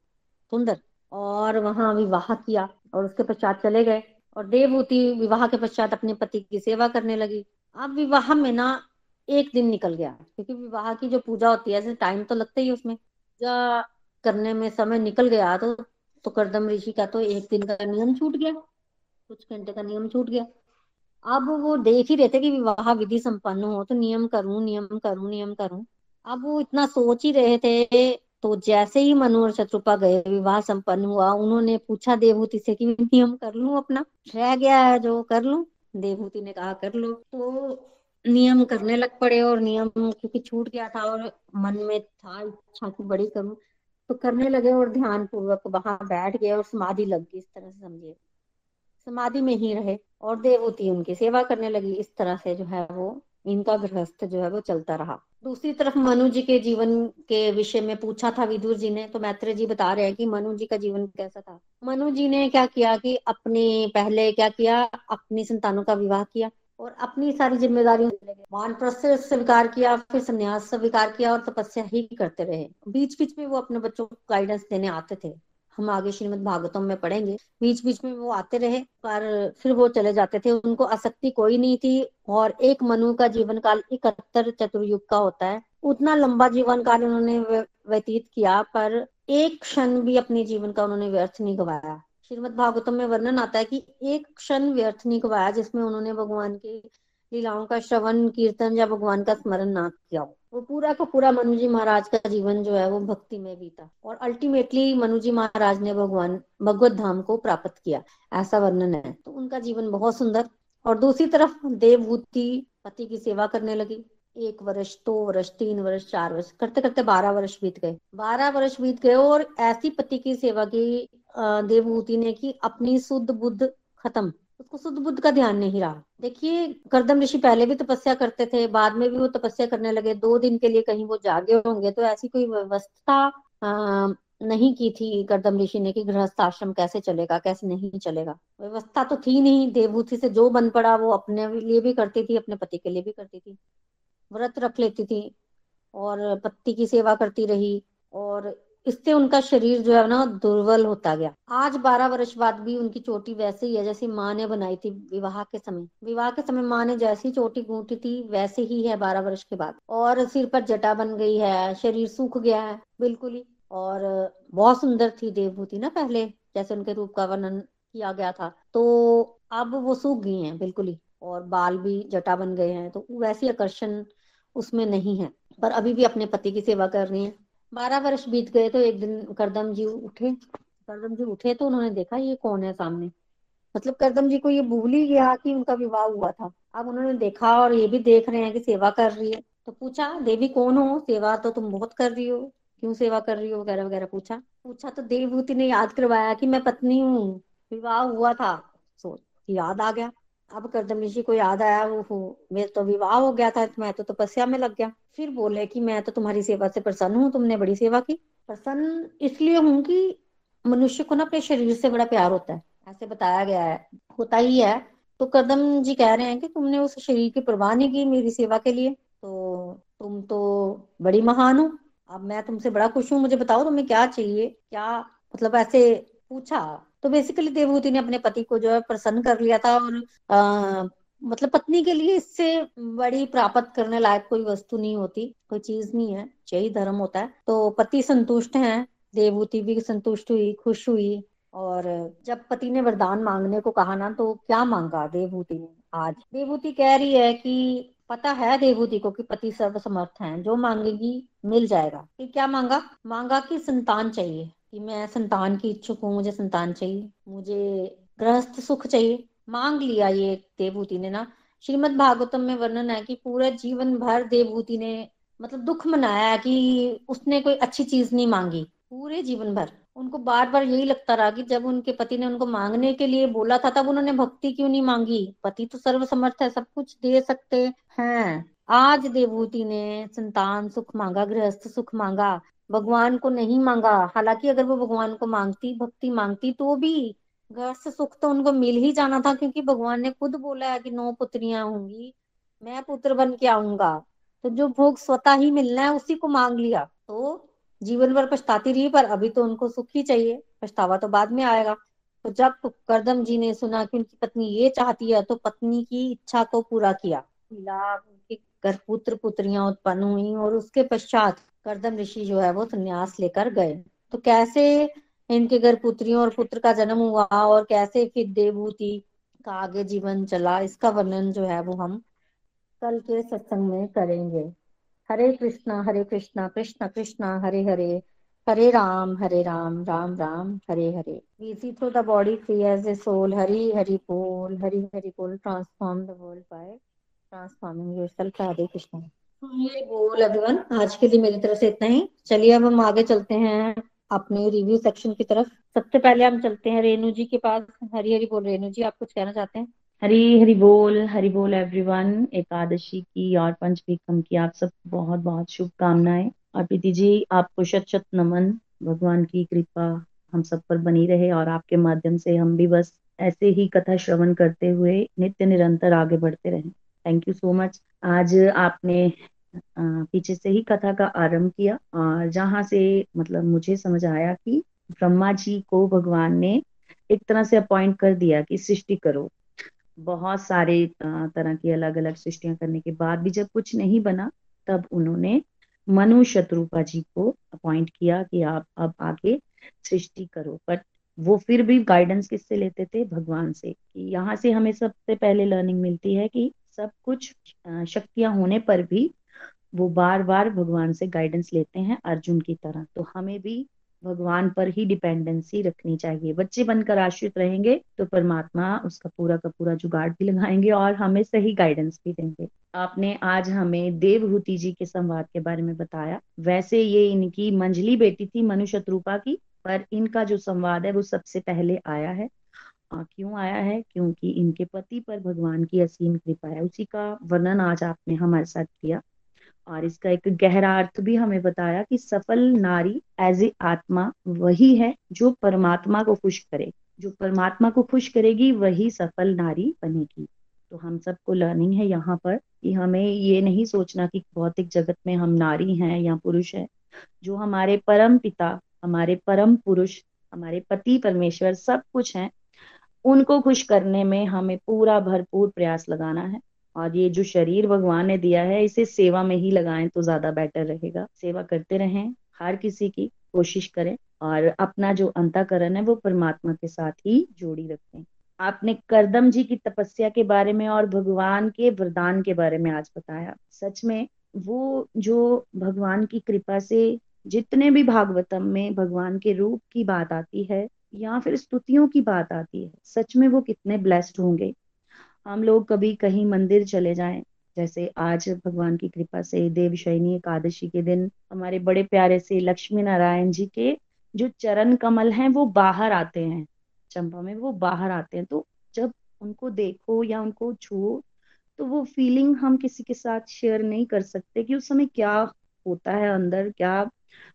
सुंदर, और वहाँ विवाह किया, और उसके पश्चात चले गए। और देवभूति विवाह के पश्चात अपने पति की सेवा करने लगी। अब विवाह में ना एक दिन निकल गया। क्योंकि विवाह की जो पूजा होती है टाइम तो लगता ही उसमें। पूजा करने में समय निकल गया तो तो करदम ऋषि का तो एक दिन का नियम छूट गया। कुछ घंटे का नियम छूट गया। अब वो देख ही रहे थे कि विवाह विधि संपन्न हो तो नियम करूँ नियम करूँ नियम करूँ। अब वो इतना सोच ही रहे थे तो जैसे ही मनु और शत्रुपा गए, विवाह संपन्न हुआ, उन्होंने पूछा देवभूति से कि नियम कर लू अपना? रह गया है जो, कर लू। देवभूति ने कहा, कर लो। तो नियम करने लग पड़े और नियम क्योंकि छूट गया था और मन में था इच्छा की बड़ी करूँ तो करने लगे और ध्यान पूर्वक वहाँ बैठ गए और समाधि लग गई, इस तरह से समझिए। समाधि में ही रहे और देवभूति उनकी सेवा करने लगी, इस तरह से जो है वो, इनका गृहस्थ जो है वो चलता रहा। दूसरी तरफ़ मनु जी के जीवन के विषय में पूछा था विदुर जी ने तो मैत्री जी बता रहे हैं कि मनु जी का जीवन कैसा था। मनु जी ने क्या किया कि अपने, पहले क्या किया, अपनी संतानों का विवाह किया और अपनी सारी ज़िम्मेदारी मान स्वीकार किया, फिर संन्यास स्वीकार किया और तपस्या ही करते रहे। बीच बीच में वो अपने बच्चों को गाइडेंस देने आते थे। हम आगे श्रीमद भागवतम में पढ़ेंगे। बीच बीच में वो आते रहे, पर फिर वो चले जाते थे। उनको आसक्ति कोई नहीं थी और एक मनु का जीवन काल इकहत्तर चतुर्युग का होता है। उतना लंबा जीवन काल उन्होंने व्यतीत किया, पर एक क्षण भी अपने जीवन का उन्होंने व्यर्थ नहीं गवाया। श्रीमद भागवतम में वर्णन आता है कि एक क्षण व्यर्थ नहीं गवाया जिसमें उन्होंने भगवान की लीलाओं का श्रवण, कीर्तन या भगवान का स्मरण ना किया। वो पूरा का पूरा मनु जी महाराज का जीवन जो है वो भक्ति में बीता और अल्टीमेटली मनु जी महाराज ने भगवान, भगवत धाम को प्राप्त किया। ऐसा वर्णन है। तो उनका जीवन बहुत सुंदर और दूसरी तरफ़ देवभूति, पति की सेवा करने लगी। एक वर्ष, दो वर्ष, तीन वर्ष, चार वर्ष, करते करते बारह वर्ष बीत गए। बारह वर्ष बीत गए और ऐसी पति की सेवा की देवभूति ने की, अपनी शुद्ध बुद्ध खत्म। उसको शुद्ध बुद्ध का ध्यान नहीं रहा। देखिए करदम ऋषि पहले भी तपस्या करते थे, बाद में भी वो तपस्या करने लगे। दो दिन के लिए कहीं वो जागे होंगे तो ऐसी कोई व्यवस्था नहीं की थी करदम ऋषि ने कि गृहस्थ आश्रम कैसे चलेगा, कैसे नहीं चलेगा। व्यवस्था तो थी नहीं, देवभूति से जो बन पड़ा वो अपने लिए भी करती थी, अपने पति के लिए भी करती थी। व्रत रख लेती थी और पत्ती की सेवा करती रही और इससे उनका शरीर जो है ना दुर्बल होता गया। आज बारह वर्ष बाद भी उनकी चोटी वैसे ही है, जैसी माँ ने बनाई थी विवाह के समय। विवाह के समय माँ ने जैसी चोटी गूंटी थी, वैसे ही है बारह वर्ष के बाद। और सिर पर जटा बन गई है, शरीर सूख गया है, बिल्कुल ही। और बहुत सुंदर थी देवभूति ना पहले, जैसे उनके रूप का वर्णन किया गया था। तो अब वो सूख गई हैं, बिल्कुल ही। और बाल भी जटा बन गए हैं तो वैसी आकर्षण उसमें नहीं है। पर अभी भी अपने पति की सेवा कर रही है। बारह वर्ष बीत गए तो एक दिन करदम जी उठे। करदम जी उठे तो उन्होंने देखा, ये कौन है सामने? मतलब करदम जी को ये भूल ही गया कि उनका विवाह हुआ था। अब उन्होंने देखा और ये भी देख रहे हैं कि सेवा कर रही है। तो पूछा, देवी कौन हो? सेवा तो तुम बहुत कर रही हो। क्यों सेवा कर रही हो? वगैरह वगैरह पूछा। पूछा तो देवभूति ने याद करवाया कि मैं पत्नी हूँ। विवाह हुआ था। सोच, याद आ गया। अब करदम ऋषि को याद आया वो मेरे तो विवाह हो गया था, मैं तो तपस्या में लग गया। फिर बोले कि मैं तो तुम्हारी सेवा से प्रसन्न हूँ, तुमने बड़ी सेवा की। प्रसन्न इसलिए हूँ कि मनुष्य को ना अपने शरीर से बड़ा प्यार होता है। ऐसे बताया गया है, होता ही है। तो कदम जी कह रहे हैं कि तुमने उस शरीर की परवाह नहीं की मेरी सेवा के लिए। तो तुम तो बड़ी महान हो। अब मैं तुमसे बड़ा खुश हूँ, मुझे बताओ तुम्हें क्या चाहिए? क्या मतलब ऐसे पूछा? तो बेसिकली देवभूति ने अपने पति को जो है प्रसन्न कर लिया था और आ, मतलब पत्नी के लिए इससे बड़ी प्राप्त करने लायक कोई वस्तु नहीं होती कोई चीज़ नहीं है यही धर्म होता है। तो पति संतुष्ट हैं देवभूति भी संतुष्ट हुई खुश हुई और जब पति ने वरदान मांगने को कहा ना तो क्या मांगा देवभूति ने आज? देवभूति कह रही है कि पता है देवभूति को कि पति सर्वसमर्थ हैं जो मांगेगी मिल जाएगा। कि क्या मांगा? मांगा कि संतान चाहिए। कि मैं संतान की इच्छुक हूँ, मुझे संतान चाहिए, मुझे गृहस्थ सुख चाहिए। मांग लिया ये देवभूति ने ना। श्रीमद भागवतम में वर्णन है कि पूरे जीवन भर देवभूति ने मतलब दुख मनाया कि उसने कोई अच्छी चीज़ नहीं मांगी, पूरे जीवन भर। उनको बार बार यही लगता रहा कि जब उनके पति ने उनको मांगने के लिए बोला था, तब उन्होंने भक्ति क्यों नहीं मांगी? पति तो सर्वसमर्थ है, सब कुछ दे सकते हैं। आज देवभूति ने संतान सुख मांगा, गृहस्थ सुख मांगा। भगवान को नहीं मांगा। हालाँकि अगर वो भगवान को मांगती, भक्ति मांगती तो भी गृहस्थ सुख तो उनको मिल ही जाना था, क्योंकि भगवान ने खुद बोला है कि नौ पुत्रियाँ होंगी, मैं पुत्र बन के आऊँगा। तो जो भोग स्वतः ही मिलना है, उसी को मांग लिया। तो जीवन भर पछताती रही, पर अभी तो उनको सुख ही चाहिए। पछतावा तो बाद में आएगा। तो जब करदम जी ने सुना कि उनकी पत्नी ये चाहती है तो पत्नी की इच्छा को पूरा किया। उनके घर पुत्र पुत्रियाँ उत्पन्न हुई और उसके पश्चात करदम ऋषि जो है वो संन्यास लेकर गए। तो कैसे इनके घर पुत्रियों और पुत्र का जन्म हुआ और कैसे फिर देवभूति का आगे जीवन चला, इसका वर्णन जो है वो हम कल के सत्संग में करेंगे। हरे कृष्णा हरे कृष्णा, कृष्ण कृष्णा, हरे हरे हरे राम हरे राम राम राम, हरे हरे। We see through the body, free as a Hari hari hari bol hari hari bol transform the world by transforming yourself hare krishna ये बोल एवरीवन आज के लिए मेरी तरफ़ से इतना ही। चलिए, अब हम आगे चलते हैं अपने रिव्यू सेक्शन की तरफ़। सबसे पहले हम चलते हैं रेणु जी के पास। हरी हरी बोल, रेणु जी, आप कुछ कहना चाहते हैं? हरी हरी बोल हरी बोल एवरीवन एकादशी की और पंचविक्रम की आप सब बहुत बहुत शुभकामनाएँ। और प्रीति जी, आपको शत शत नमन। भगवान की कृपा हम सब पर बनी रहे और आपके माध्यम से हम भी बस ऐसे ही कथा श्रवण करते हुए नित्य निरंतर आगे बढ़ते रहे। थैंक यू सो मच आज आपने पीछे से ही कथा का आरंभ किया और जहाँ से मतलब मुझे समझ आया कि ब्रह्मा जी को भगवान ने एक तरह से अपॉइंट कर दिया कि सृष्टि करो। बहुत सारे तरह की अलग अलग सृष्टियाँ करने के बाद भी जब कुछ नहीं बना, तब उन्होंने मनु शत्रुपा जी को अपॉइंट किया कि आप अब आगे सृष्टि करो। बट वो फिर भी गाइडेंस किससे लेते थे? भगवान से। कि यहाँ से हमें सबसे पहले लर्निंग मिलती है कि सब कुछ शक्तियाँ होने पर भी वो बार बार भगवान से गाइडेंस लेते हैं अर्जुन की तरह। तो हमें भी भगवान पर ही डिपेंडेंसी रखनी चाहिए। बच्चे बनकर आश्रित रहेंगे तो परमात्मा उसका पूरा का पूरा जुगाड़ भी लगाएँगे और हमें सही गाइडेंस भी देंगे। आपने आज हमें देवहूति जी के संवाद के बारे में बताया। वैसे ये इनकी मंजली बेटी थी मनुष्य रूपा की, पर इनका जो संवाद है वो सबसे पहले आया है। क्यों आया है? क्योंकि इनके पति पर भगवान की असीम कृपा है। उसी का वर्णन आज आपने हमारे साथ किया। और इसका एक गहरा अर्थ भी हमें बताया कि सफल नारी एज ए आत्मा वही है जो परमात्मा को खुश करे। जो परमात्मा को खुश करेगी, वही सफल नारी बनेगी। तो हम सबको लर्निंग है यहाँ पर कि हमें ये नहीं सोचना कि भौतिक जगत में हम नारी हैं या पुरुष है। जो हमारे परम पिता, हमारे परम पुरुष, हमारे पति परमेश्वर सब कुछ हैं उनको खुश करने में हमें पूरा भरपूर प्रयास लगाना है। और ये जो शरीर भगवान ने दिया है, इसे सेवा में ही लगाएँ तो ज़्यादा बेटर रहेगा। सेवा करते रहें, हर किसी की कोशिश करें और अपना जो अंताकरण है वो परमात्मा के साथ ही जोड़ी रखें। आपने करदम जी की तपस्या के बारे में और भगवान के वरदान के बारे में आज बताया। सच में वो जो भगवान की कृपा से जितने भी भागवतम में भगवान के रूप की बात आती है या फिर स्तुतियों की बात आती है, सच में वो कितने ब्लेस्ड होंगे। हम लोग कभी कहीं मंदिर चले जाएँ, जैसे आज भगवान की कृपा से देवशयनी एकादशी के दिन हमारे बड़े प्यारे से लक्ष्मी नारायण जी के जो चरण कमल हैं, वो बाहर आते हैं चंपा में वो बाहर आते हैं। तो जब उनको देखो या उनको छुओ तो वो फीलिंग हम किसी के साथ शेयर नहीं कर सकते कि उस समय क्या होता है अंदर, क्या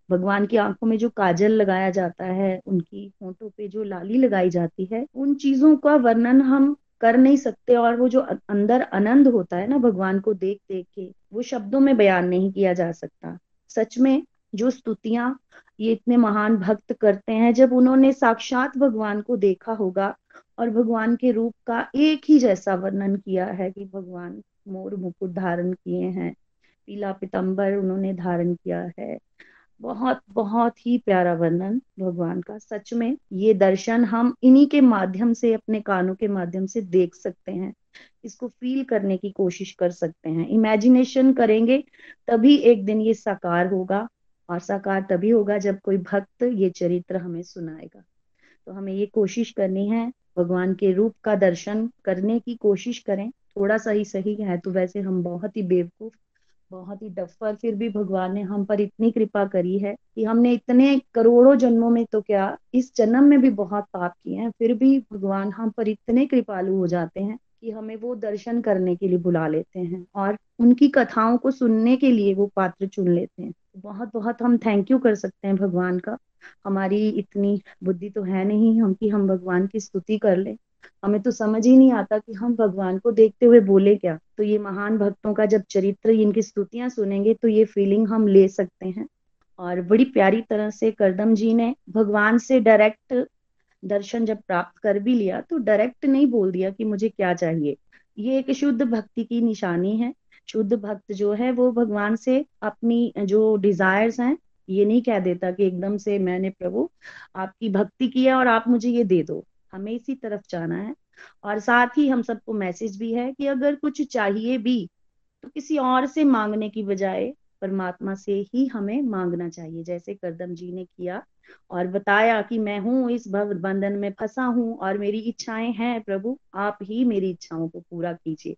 भगवान की आँखों में जो काजल लगाया जाता है, उनकी होंठों पे जो लाली लगाई जाती है, उन चीज़ों का वर्णन हम कर नहीं सकते और वो जो अंदर आनंद होता है ना भगवान को देख देख के, वो शब्दों में बयान नहीं किया जा सकता। सच में, जो स्तुतियाँ ये इतने महान भक्त करते हैं, जब उन्होंने साक्षात भगवान को देखा होगा और भगवान के रूप का एक ही जैसा वर्णन किया है कि भगवान मोर मुकुट धारण किए हैं, पीला पितंबर उन्होंने धारण किया है बहुत बहुत ही प्यारा वर्णन भगवान का। सच में ये दर्शन हम इन्हीं के माध्यम से, अपने कानों के माध्यम से देख सकते हैं। इसको फील करने की कोशिश कर सकते हैं। इमेजिनेशन करेंगे, तभी एक दिन ये साकार होगा, और साकार तभी होगा जब कोई भक्त ये चरित्र हमें सुनाएगा। तो हमें ये कोशिश करनी है, भगवान के रूप का दर्शन करने की कोशिश करें। थोड़ा सा ही सही है तो वैसे हम बहुत ही बेवकूफ़ बहुत ही डफर फिर भी भगवान ने हम पर इतनी कृपा करी है कि हमने इतने करोड़ों जन्मों में तो क्या इस जन्म में भी बहुत पाप किए हैं, फिर भी भगवान हम पर इतने कृपालु हो जाते हैं कि हमें वो दर्शन करने के लिए बुला लेते हैं और उनकी कथाओं को सुनने के लिए वो पात्र चुन लेते हैं। बहुत बहुत हम थैंक यू कर सकते हैं भगवान का। हमारी इतनी बुद्धि तो है नहीं हम कि हम भगवान की स्तुति कर ले। हमें तो समझ ही नहीं आता कि हम भगवान को देखते हुए बोले क्या। तो ये महान भक्तों का जब चरित्र, इनकी स्तुतियाँ सुनेंगे तो ये फीलिंग हम ले सकते हैं। और बड़ी प्यारी तरह से करदम जी ने भगवान से डायरेक्ट दर्शन जब प्राप्त कर भी लिया तो डायरेक्ट नहीं बोल दिया कि मुझे क्या चाहिए। ये एक शुद्ध भक्ति की निशानी है। शुद्ध भक्त जो है, वो भगवान से अपनी जो डिजायर्स हैं, ये नहीं कह देता कि एकदम से मैंने प्रभु आपकी भक्ति की है और आप मुझे ये दे दो। हमें इसी तरफ़ जाना है। और साथ ही हम सबको मैसेज भी है कि अगर कुछ चाहिए भी तो किसी और से मांगने की बजाय परमात्मा से ही हमें मांगना चाहिए। जैसे करदम जी ने किया और बताया कि मैं हूँ, इस भव बंधन में फंसा हूँ और मेरी इच्छाएँ हैं प्रभु, आप ही मेरी इच्छाओं को पूरा कीजिए।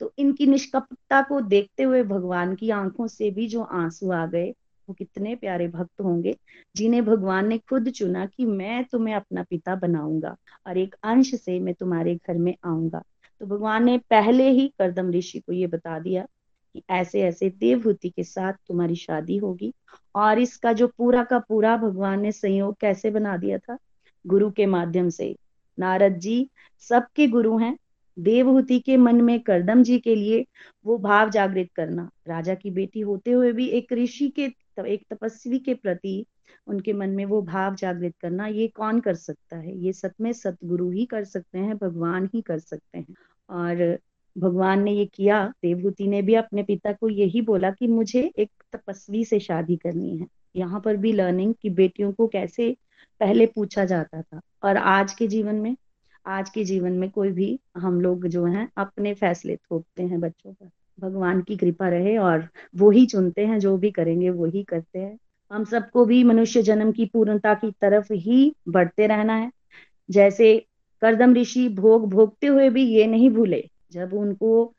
तो इनकी निष्कपटता को देखते हुए भगवान की आँखों से भी जो आँसू आ गए वो कितने प्यारे भक्त होंगे, जिन्हें भगवान ने खुद चुना कि मैं तुम्हें अपना पिता बनाऊँगा और एक अंश से मैं तुम्हारे घर में आऊँगा। तो भगवान ने पहले ही करदम ऋषि को ये बता दिया कि ऐसे ऐसे देवहूति के साथ तुम्हारी शादी होगी और इसका जो पूरा का पूरा भगवान ने संयोग कैसे बना दिया था? गुरु के माध्यम से। नारद जी, सबके गुरु हैं। देवहूति के मन में करदम जी के लिए वो भाव जागृत करना। राजा की बेटी होते हुए भी एक ऋषि के तो एक तपस्वी के प्रति उनके मन में वो भाव जागृत करना, ये कौन कर सकता है? ये सत में सतगुरु ही कर सकते हैं, भगवान ही कर सकते हैं। और भगवान ने ये किया देवहूति ने भी अपने पिता को यही बोला कि मुझे एक तपस्वी से शादी करनी है। यहाँ पर भी लर्निंग कि बेटियों को कैसे पहले पूछा जाता था। और आज के जीवन में, आज के जीवन में कोई भी हम लोग जो हैं, अपने फैसले थोपते हैं बच्चों पर। भगवान की कृपा रहे और वो ही चुनते हैं, जो भी करेंगे वो ही करते हैं। हम सबको भी मनुष्य जन्म की पूर्णता की तरफ़ ही बढ़ते रहना है। जैसे करदम ऋषि भोग भोगते हुए भी ये नहीं भूले, जब उनको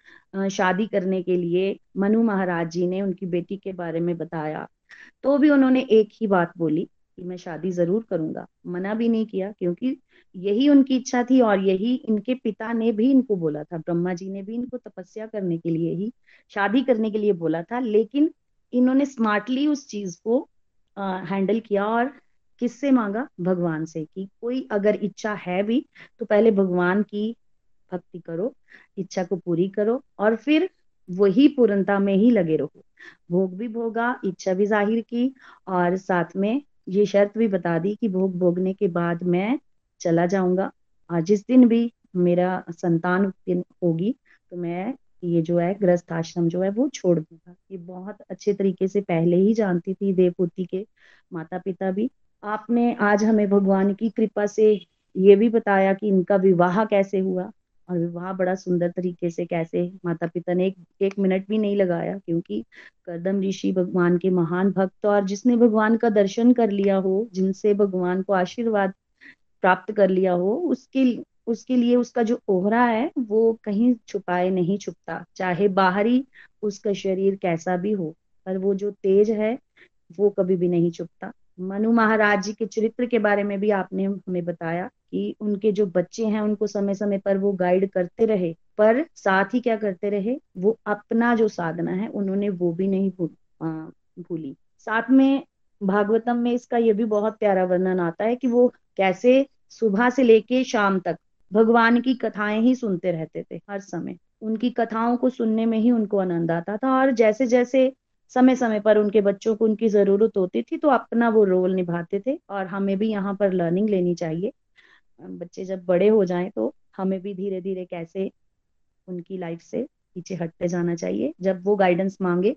शादी करने के लिए मनु महाराज जी ने उनकी बेटी के बारे में बताया तो भी उन्होंने एक ही बात बोली कि मैं शादी ज़रूर करूँगा। मना भी नहीं किया, क्योंकि यही उनकी इच्छा थी और यही इनके पिता ने भी इनको बोला था, ब्रह्मा जी ने भी इनको तपस्या करने के लिए ही, शादी करने के लिए बोला था, लेकिन इन्होंने स्मार्टली उस चीज़ को हैंडल किया और किससे मांगा? भगवान से कि कोई अगर इच्छा है भी तो पहले भगवान की भक्ति करो, इच्छा को पूरी करो और फिर वही पूर्णता में ही लगे रहो। भोग भी भोगा, इच्छा भी ज़ाहिर की और साथ में ये शर्त भी बता दी कि भोग भोगने के बाद मैं चला जाऊँगा। और जिस दिन भी मेरा संतान होगी तो मैं ये जो है गृहस्थ आश्रम जो है वो छोड़ दूँगा। ये बहुत अच्छे तरीके से पहले ही जानती थी देवपुती के माता पिता भी। आपने आज हमें भगवान की कृपा से ये भी बताया कि इनका विवाह कैसे हुआ। और विवाह बड़ा सुंदर तरीके से कैसे माता पिता ने एक एक मिनट भी नहीं लगाया, क्योंकि कदम ऋषि भगवान के महान भक्त और जिसने भगवान का दर्शन कर लिया हो, जिनसे भगवान को आशीर्वाद प्राप्त कर लिया हो, उसके उसके लिए उसका जो ओहरा है, वो कहीं छुपाए नहीं छुपता, चाहे बाहरी उसका शरीर कैसा भी हो, पर वो जो तेज है, वो कभी भी नहीं छुपता। मनु महाराज जी के चरित्र के बारे में भी आपने हमें बताया कि उनके जो बच्चे हैं, उनको समय समय पर वो गाइड करते रहे, पर साथ ही क्या करते रहे? वो अपना जो साधना है, उन्होंने वो भी नहीं भूल भूली। साथ में भागवतम में इसका यह भी बहुत प्यारा वर्णन आता है कि वो कैसे सुबह से लेके शाम तक भगवान की कथाएँ ही सुनते रहते थे हर समय। उनकी कथाओं को सुनने में ही उनको आनंद आता था और जैसे जैसे समय समय पर उनके बच्चों को उनकी ज़रूरत होती थी तो अपना वो रोल निभाते थे और हमें भी यहाँ पर लर्निंग लेनी चाहिए। बच्चे जब बड़े हो जाएँ तो हमें भी धीरे धीरे कैसे उनकी लाइफ से पीछे हटते जाना चाहिए। जब वो गाइडेंस मांगे,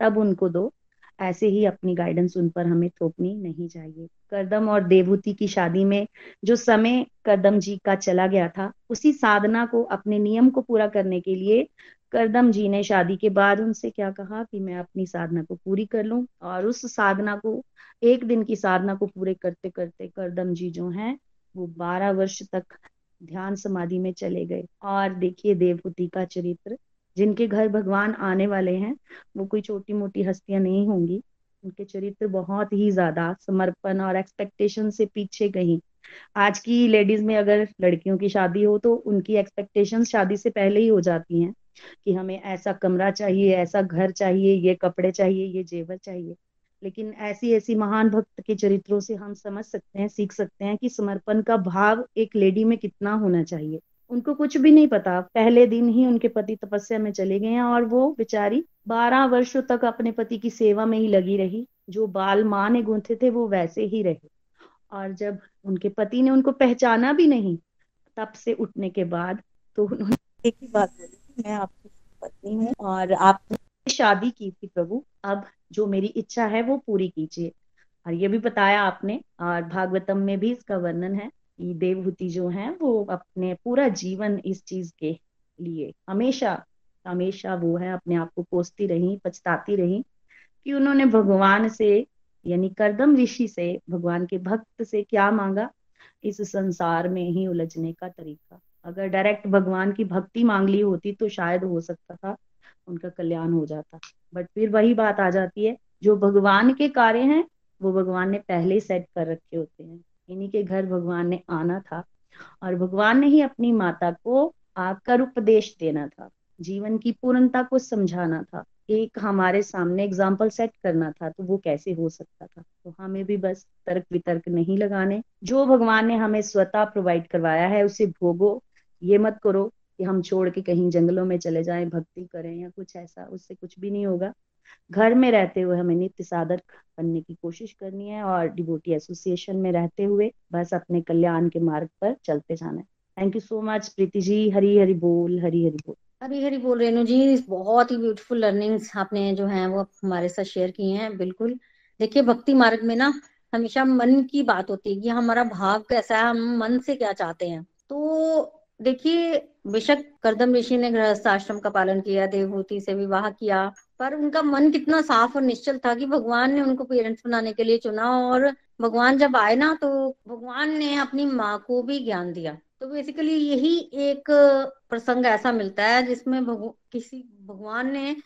तब उनको दो। ऐसे ही अपनी गाइडेंस उन पर हमें थोपनी नहीं चाहिए। करदम और देवहूति की शादी में जो समय करदम जी का चला गया था, उसी साधना को, अपने नियम को पूरा करने के लिए करदम जी ने शादी के बाद उनसे क्या कहा कि मैं अपनी साधना को पूरी कर लूँ और उस साधना को, एक दिन की साधना को पूरे करते करते करदम जी जो हैं, वो बारह वर्ष तक ध्यान समाधि में चले गए। और देखिए देवहूति का चरित्र, जिनके घर भगवान आने वाले हैं, वो कोई छोटी मोटी हस्तियाँ नहीं होंगी। उनके चरित्र बहुत ही ज़्यादा समर्पण और एक्सपेक्टेशन से पीछे कहीं। आज की लेडीज़ में अगर लड़कियों की शादी हो तो उनकी एक्सपेक्टेशंस शादी से पहले ही हो जाती हैं। कि हमें ऐसा कमरा चाहिए, ऐसा घर चाहिए, ये कपड़े चाहिए, ये जेवर चाहिए। लेकिन ऐसी ऐसी महान भक्त के चरित्रों से हम समझ सकते हैं, सीख सकते हैं कि समर्पण का भाव एक लेडी में कितना होना चाहिए। उनको कुछ भी नहीं पता। पहले दिन ही उनके पति तपस्या में चले गए हैं और वो बेचारी बारह वर्षों तक अपने पति की सेवा में ही लगी रही। जो बाल माँ ने गूंथे थे, वो वैसे ही रहे। और जब उनके पति ने उनको पहचाना भी नहीं, तब से उठने के बाद तो उन्होंने एक ही बात बोली मैं आपकी पत्नी हूँ और आप शादी की थी प्रभु। अब जो मेरी इच्छा है वो पूरी कीजिए। और ये भी बताया आपने और भागवतम में भी इसका वर्णन है कि देवहूति जो है वो अपने पूरा जीवन इस चीज़ के लिए। हमेशा हमेशा वो है, अपने आप को कोसती रही, पछताती रही कि उन्होंने भगवान से, यानी करदम ऋषि से, भगवान के भक्त से क्या मांगा? इस संसार में ही उलझने का तरीका। अगर डायरेक्ट भगवान की भक्ति मांग ली होती तो शायद हो सकता था, उनका कल्याण हो जाता। बट फिर वही बात आ जाती है, जो भगवान के कार्य हैं, वो भगवान ने पहले सेट कर रखे होते हैं। इन्हीं के घर भगवान ने आना था और भगवान ने ही अपनी माता को आकर उपदेश देना था। जीवन की पूर्णता को समझाना था। एक हमारे सामने एग्ज़ाम्पल सेट करना था तो वो कैसे हो सकता था? तो हमें भी बस तर्क वितर्क नहीं लगाने। जो भगवान ने हमें स्वतः प्रोवाइड करवाया है, उसे भोगो। ये मत करो कि हम छोड़ के कहीं जंगलों में चले जाएँ, भक्ति करें या कुछ ऐसा, उससे कुछ भी नहीं होगा। घर में रहते हुए हमें नित्य साधक बनने की कोशिश करनी है और डिवोटी एसोसिएशन में रहते हुए बस अपने कल्याण के मार्ग पर चलते जाना है। Thank you so much Preeti ji. Hari Hari बोल हरी हरी बोल। हरी हरी बोल, रेणु जी। बहुत ही ब्यूटीफुल लर्निंग्स आपने जो है वो हमारे साथ शेयर की हैं, बिल्कुल। देखिए, भक्ति मार्ग में ना हमेशा मन की बात होती है कि हमारा भाव कैसा है, हम मन से क्या चाहते हैं। तो देखिए बेशक करदम ऋषि ने गृहस्थ आश्रम का पालन किया देवभूति से विवाह किया पर उनका मन कितना साफ़ और निश्चल था कि भगवान ने उनको पेरेंट्स बनाने के लिए चुना और भगवान जब आए ना तो भगवान ने अपनी माँ को भी ज्ञान दिया। तो बेसिकली यही एक प्रसंग ऐसा मिलता है जिसमें भगव, किसी भगवान ने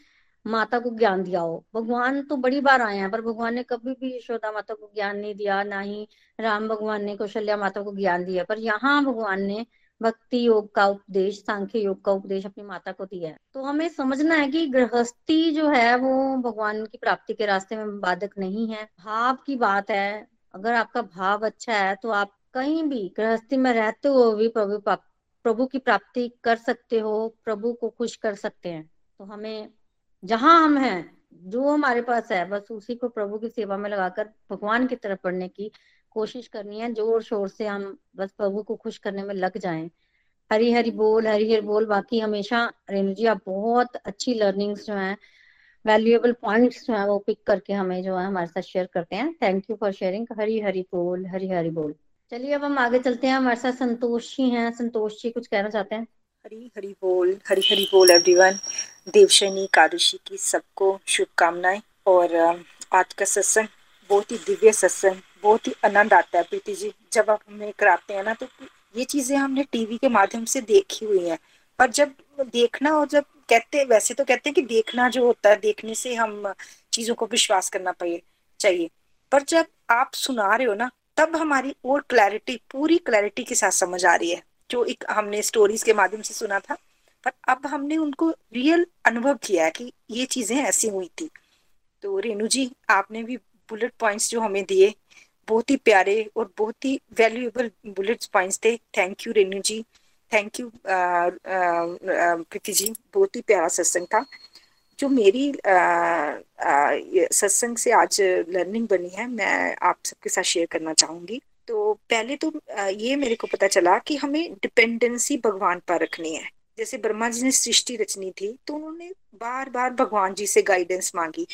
माता को ज्ञान दिया हो। भगवान तो बड़ी बार आए हैं पर भगवान ने कभी भी यशोदा माता को ज्ञान नहीं दिया ना ही राम भगवान ने कौशल्या माता को ज्ञान दिया। पर यहाँ भगवान ने भक्ति योग का उपदेश, सांख्य योग का उपदेश अपनी माता को दिया है। तो हमें समझना है कि गृहस्थी जो है, वो भगवान की प्राप्ति के रास्ते में बाधक नहीं है। भाव की बात है, अगर आपका भाव अच्छा है तो आप कहीं भी गृहस्थी में रहते हुए भी प्रभु प्रभु की प्राप्ति कर सकते हो, प्रभु को खुश कर सकते हैं। तो हमें, जहाँ हम हैं, जो हमारे पास है, बस उसी को प्रभु की सेवा में लगाकर भगवान की तरफ़ पढ़ने की कोशिश करनी है, ज़ोर शोर से हम बस प्रभु को खुश करने में लग जाएँ। हरी हरी बोल हरी हरी बोल। बाकी हमेशा, रेणु जी, आप बहुत अच्छी लर्निंग्स जो है वैल्यूएबल पॉइंट्स जो है, वो पिक करके हमें जो है, हमारे साथ शेयर करते हैं। Thank you for sharing Hari Hari बोल हरी हरी बोल। चलिए, अब हम आगे चलते हैं। हमारे साथ संतोष जी हैं। संतोष जी कुछ कहना चाहते हैं? हरी हरी बोल हरी हरी बोल एवरीवन देवशनी कादशी की सबको शुभकामनाएँ। और आज का सत्संग बहुत ही दिव्य सत्संग बहुत ही आनंद आता है प्रीति जी। जब आप हमें कराते हैं ना तो ये चीज़ें हमने टीवी के माध्यम से देखी हुई हैं। पर जब देखना और जब कहते, वैसे तो कहते हैं कि देखना जो होता है, देखने से हम चीज़ों को विश्वास करना पाए चाहिए। पर जब आप सुना रहे हो ना, तब हमारी और क्लैरिटी पूरी क्लैरिटी के साथ समझ आ रही है। जो एक हमने स्टोरीज के माध्यम से सुना था, पर अब हमने उनको रियल अनुभव किया है कि ये चीज़ें ऐसी हुई थी। तो रेणु जी, आपने भी बुलेट पॉइंट्स जो हमें दिए बहुत ही प्यारे और बहुत ही वैल्यूएबल बुलेट पॉइंट्स थे। Thank you Renu ji thank you Preeti ji बहुत ही प्यारा सत्संग था। जो मेरी सत्संग से आज लर्निंग बनी है, मैं आप सबके साथ शेयर करना चाहूँगी। तो पहले तो ये मेरे को पता चला कि हमें डिपेंडेंसी भगवान पर रखनी है। जैसे ब्रह्मा जी ने सृष्टि रचनी थी तो उन्होंने बार बार भगवान जी से गाइडेंस मांगी।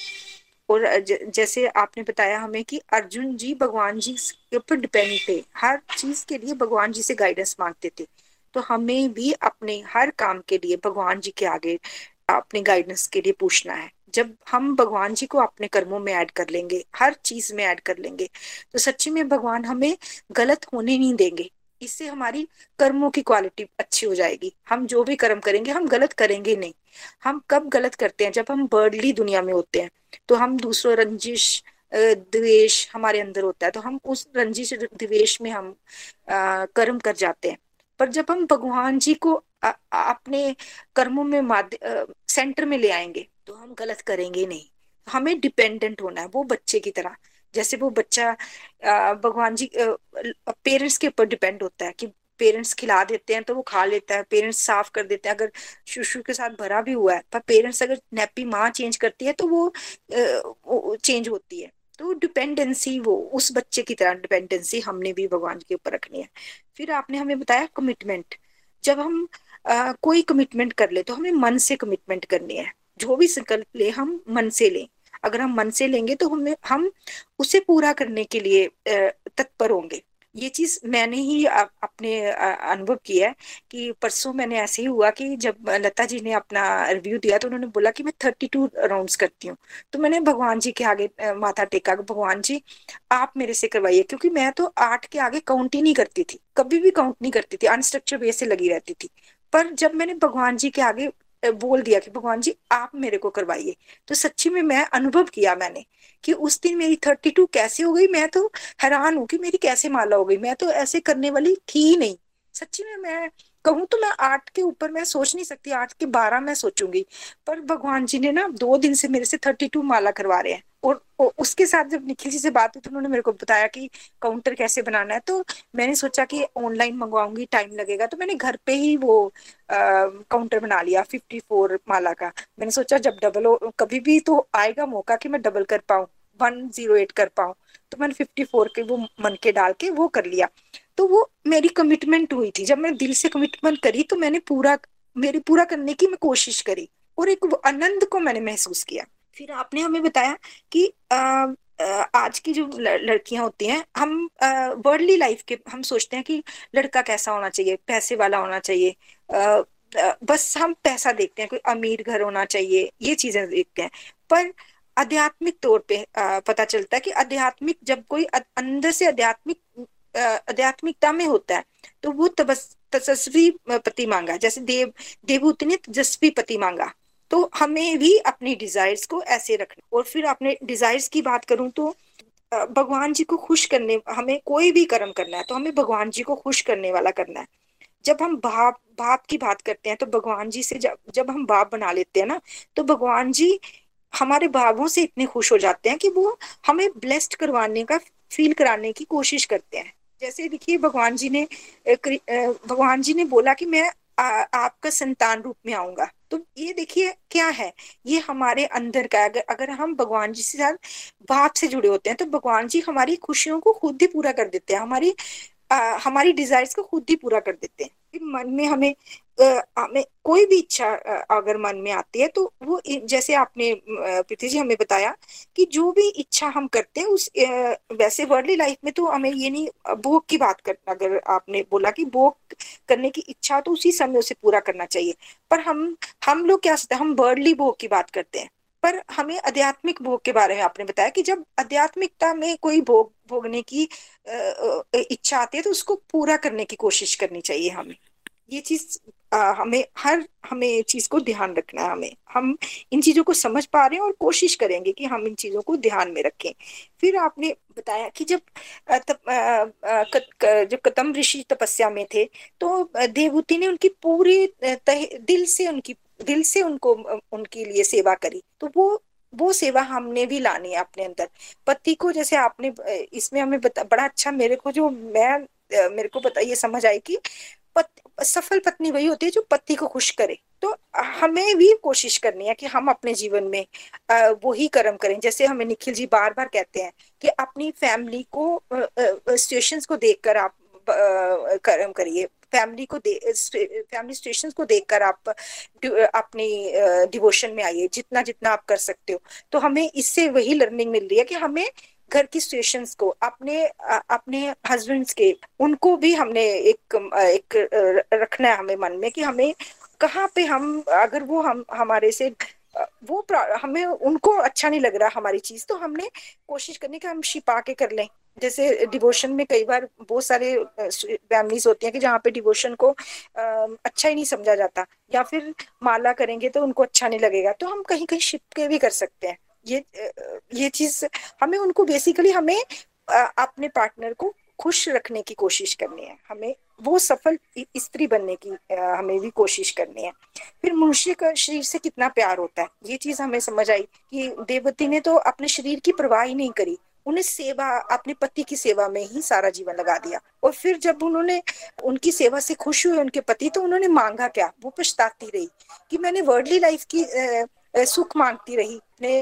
और जैसे आपने बताया हमें कि अर्जुन जी भगवान जी के ऊपर डिपेंड थे, हर चीज़ के लिए भगवान जी से गाइडेंस मांगते थे। तो हमें भी अपने हर काम के लिए भगवान जी के आगे अपने गाइडेंस के लिए पूछना है। जब हम भगवान जी को अपने कर्मों में ऐड कर लेंगे, हर चीज़ में ऐड कर लेंगे तो सच्ची में भगवान हमें गलत होने नहीं देंगे। इससे हमारी कर्मों की क्वालिटी अच्छी हो जाएगी। हम जो भी कर्म करेंगे, हम गलत करेंगे नहीं। हम कब गलत करते हैं? जब हम बर्डली दुनिया में होते हैं। तो हम दूसरों रंजिश द्वेष हमारे अंदर होता है। तो हम उस रंजिश, द्वेष में हम कर्म कर जाते हैं। पर जब हम भगवान जी को अपने कर्मों में माध्य सेंटर में ले आएँगे तो हम गलत करेंगे नहीं। हमें डिपेंडेंट होना है, वो बच्चे की तरह। जैसे वो बच्चा भगवान जी पेरेंट्स के ऊपर डिपेंड होता है कि पेरेंट्स खिला देते हैं तो वो खा लेता है पेरेंट्स साफ़ कर देते हैं। अगर शुशु के साथ भरा भी हुआ है पर पेरेंट्स अगर नैपी माँ चेंज करती है तो वो, चेंज होती है। तो डिपेंडेंसी वो उस बच्चे की तरह डिपेंडेंसी हमने भी भगवान के ऊपर रखनी है। फिर आपने हमें बताया कमिटमेंट जब हम आ, कोई कमिटमेंट कर ले तो हमें मन से कमिटमेंट करनी है। जो भी संकल्प ले हम मन से लें। अगर हम मन से लेंगे तो हमें हम उसे पूरा करने के लिए तत्पर होंगे। ये चीज़ मैंने ही अपने अनुभव किया है कि परसों मैंने ऐसे ही हुआ कि जब लता जी ने अपना रिव्यू दिया तो उन्होंने बोला कि मैं थर्टी टू राउंड करती हूँ। तो मैंने भगवान जी के आगे माथा टेका भगवान जी, आप मेरे से करवाइए। क्योंकि मैं तो आठ के आगे काउंट ही नहीं करती थी, कभी भी काउंट नहीं करती थी अनस्ट्रक्चर वे से लगी रहती थी। पर जब मैंने भगवान जी के आगे बोल दिया कि भगवान जी, आप मेरे को करवाइए। तो सच्ची में मैं अनुभव किया मैंने कि उस दिन मेरी थर्टी टू कैसे हो गई। मैं तो हैरान हूँ कि मेरी कैसे माला हो गई। मैं तो ऐसे करने वाली थी नहीं। सच्ची में मैं कहूँ तो मैं आठ के ऊपर मैं सोच नहीं सकती, आठ के बारह मैं सोचूँगी। पर भगवान जी ने ना दो दिन से मेरे से थर्टी टू माला करवा रहे हैं। और, उसके साथ जब निखिल जी से बात हुई तो उन्होंने मेरे को बताया कि काउंटर कैसे बनाना है। तो मैंने सोचा कि ऑनलाइन मंगवाऊँगी टाइम लगेगा। तो मैंने घर पे ही वो काउंटर बना लिया फिफ्टी फोर माला का। मैंने सोचा जब डबल हो कभी भी तो आएगा मौका कि मैं डबल कर पाऊँ वन ज़ीरो एट कर पाऊँ। तो मैंने फिफ्टी फोर के वो मन के डाल के वो कर लिया। तो वो मेरी कमिटमेंट हुई थी। जब मैं दिल से कमिटमेंट करी तो मैंने पूरा मेरी पूरा करने की मैं कोशिश करी और एक आनंद को मैंने महसूस किया। फिर आपने हमें बताया कि आ, आज की जो लड़कियाँ होती हैं हम वर्ल्डली लाइफ के हम सोचते हैं कि लड़का कैसा होना चाहिए पैसे वाला होना चाहिए आ, बस हम पैसा देखते हैं कोई अमीर घर होना चाहिए ये चीज़ें देखते हैं। पर आध्यात्मिक तौर पे पता चलता है कि आध्यात्मिक जब कोई अंदर से आध्यात्मिक आध्यात्मिकता में होता है तो वो तपस्वी पति मांगा जैसे देव देवभूति ने तेजस्वी पति मांगा। तो हमें भी अपनी डिजायर्स को ऐसे रखना। और फिर अपने डिजायर्स की बात करूँ तो भगवान जी को खुश करने, हमें कोई भी कर्म करना है तो हमें भगवान जी को खुश करने वाला करना है। जब हम बाप बाप की बात करते हैं तो भगवान जी से जब जब हम बाप बना लेते हैं ना तो भगवान जी हमारे भावों से इतने खुश हो जाते हैं कि वो हमें ब्लेस्ड करवाने का फील कराने की कोशिश करते हैं। जैसे देखिए भगवान जी ने भगवान जी ने बोला कि मैं आ, आपका संतान रूप में आऊँगा। तो ये देखिए क्या है? ये हमारे अंदर का अगर अगर हम भगवान जी से साथ भाव से जुड़े होते हैं तो भगवान जी हमारी खुशियों को खुद ही पूरा कर देते हैं। हमारी आ, हमारी डिजायर्स को खुद ही पूरा कर देते हैं। मन में हमें हमें कोई भी इच्छा अगर मन में आती है तो वो जैसे आपने प्रीति जी हमें बताया कि जो भी इच्छा हम करते हैं, उस वैसे वर्ल्डली लाइफ में तो हमें ये नहीं भोग की बात करना अगर आपने बोला कि भोग करने की इच्छा तो उसी समय उसे पूरा करना चाहिए। पर हम हम लोग क्या सोचते हैं, हम वर्ल्डली भोग की बात करते हैं। पर हमें आध्यात्मिक भोग के बारे में आपने बताया कि जब आध्यात्मिकता में कोई भोग, भोगने की इच्छा आती है तो उसको पूरा करने की कोशिश करनी चाहिए हमें। ये चीज़ हमें हर हमें चीज़ को ध्यान रखना है हमें। हम इन चीज़ों को समझ पा रहे हैं और कोशिश करेंगे कि हम इन चीज़ों को ध्यान में रखें। फिर आपने बताया कि जब जब कतम ऋषि तपस्या में थे तो देवभूति ने उनकी पूरी दिल से उनकी दिल से उनको उनके लिए सेवा करी। तो वो वो सेवा हमने भी लानी है अपने अंदर। पति को जैसे आपने इसमें हमें बता बड़ा अच्छा मेरे को जो मैं मेरे को पता ये समझ आई कि पत, सफल पत्नी वही होती है जो पति को खुश करे। तो हमें भी कोशिश करनी है कि हम अपने जीवन में वही कर्म करें। जैसे हमें निखिल जी बार बार कहते हैं कि अपनी फैमिली को सिचुएशंस को देखकर आप कर्म करिए। फैमिली को दे फैमिली स्टेशन को देखकर आप अपनी डिवोशन में आइए, जितना जितना आप कर सकते हो। तो हमें इससे वही लर्निंग मिल रही है कि हमें घर की सिचुएशंस को, अपने अपने हस्बैंड्स के, उनको भी हमने एक एक रखना है हमें मन में कि हमें कहाँ पे हम, अगर वो हम, हमारे से वो हमें उनको अच्छा नहीं लग रहा हमारी चीज़ तो हमने कोशिश करनी कि हम छिपा के कर लें। जैसे डिवोशन में कई बार बहुत सारे फैमिलीज़ होती हैं कि जहाँ पे डिवोशन को अच्छा ही नहीं समझा जाता, या फिर माला करेंगे तो उनको अच्छा नहीं लगेगा तो हम कहीं कहीं शिप के भी कर सकते हैं। ये ये चीज़ हमें उनको बेसिकली हमें अपने पार्टनर को खुश रखने की कोशिश करनी है। हमें वो सफल स्त्री बनने की हमें भी कोशिश करनी है। फिर मनुष्य का शरीर से कितना प्यार होता है, ये चीज़ हमें समझ आई कि देवती ने तो अपने शरीर की परवाह ही नहीं करी, उन्हें सेवा, अपने पति की सेवा में ही सारा जीवन लगा दिया। और फिर जब उन्होंने, उनकी सेवा से खुश हुए उनके पति तो उन्होंने मांगा क्या? वो पछताती रही कि मैंने वर्ल्डली लाइफ की सुख मांगती रही अपने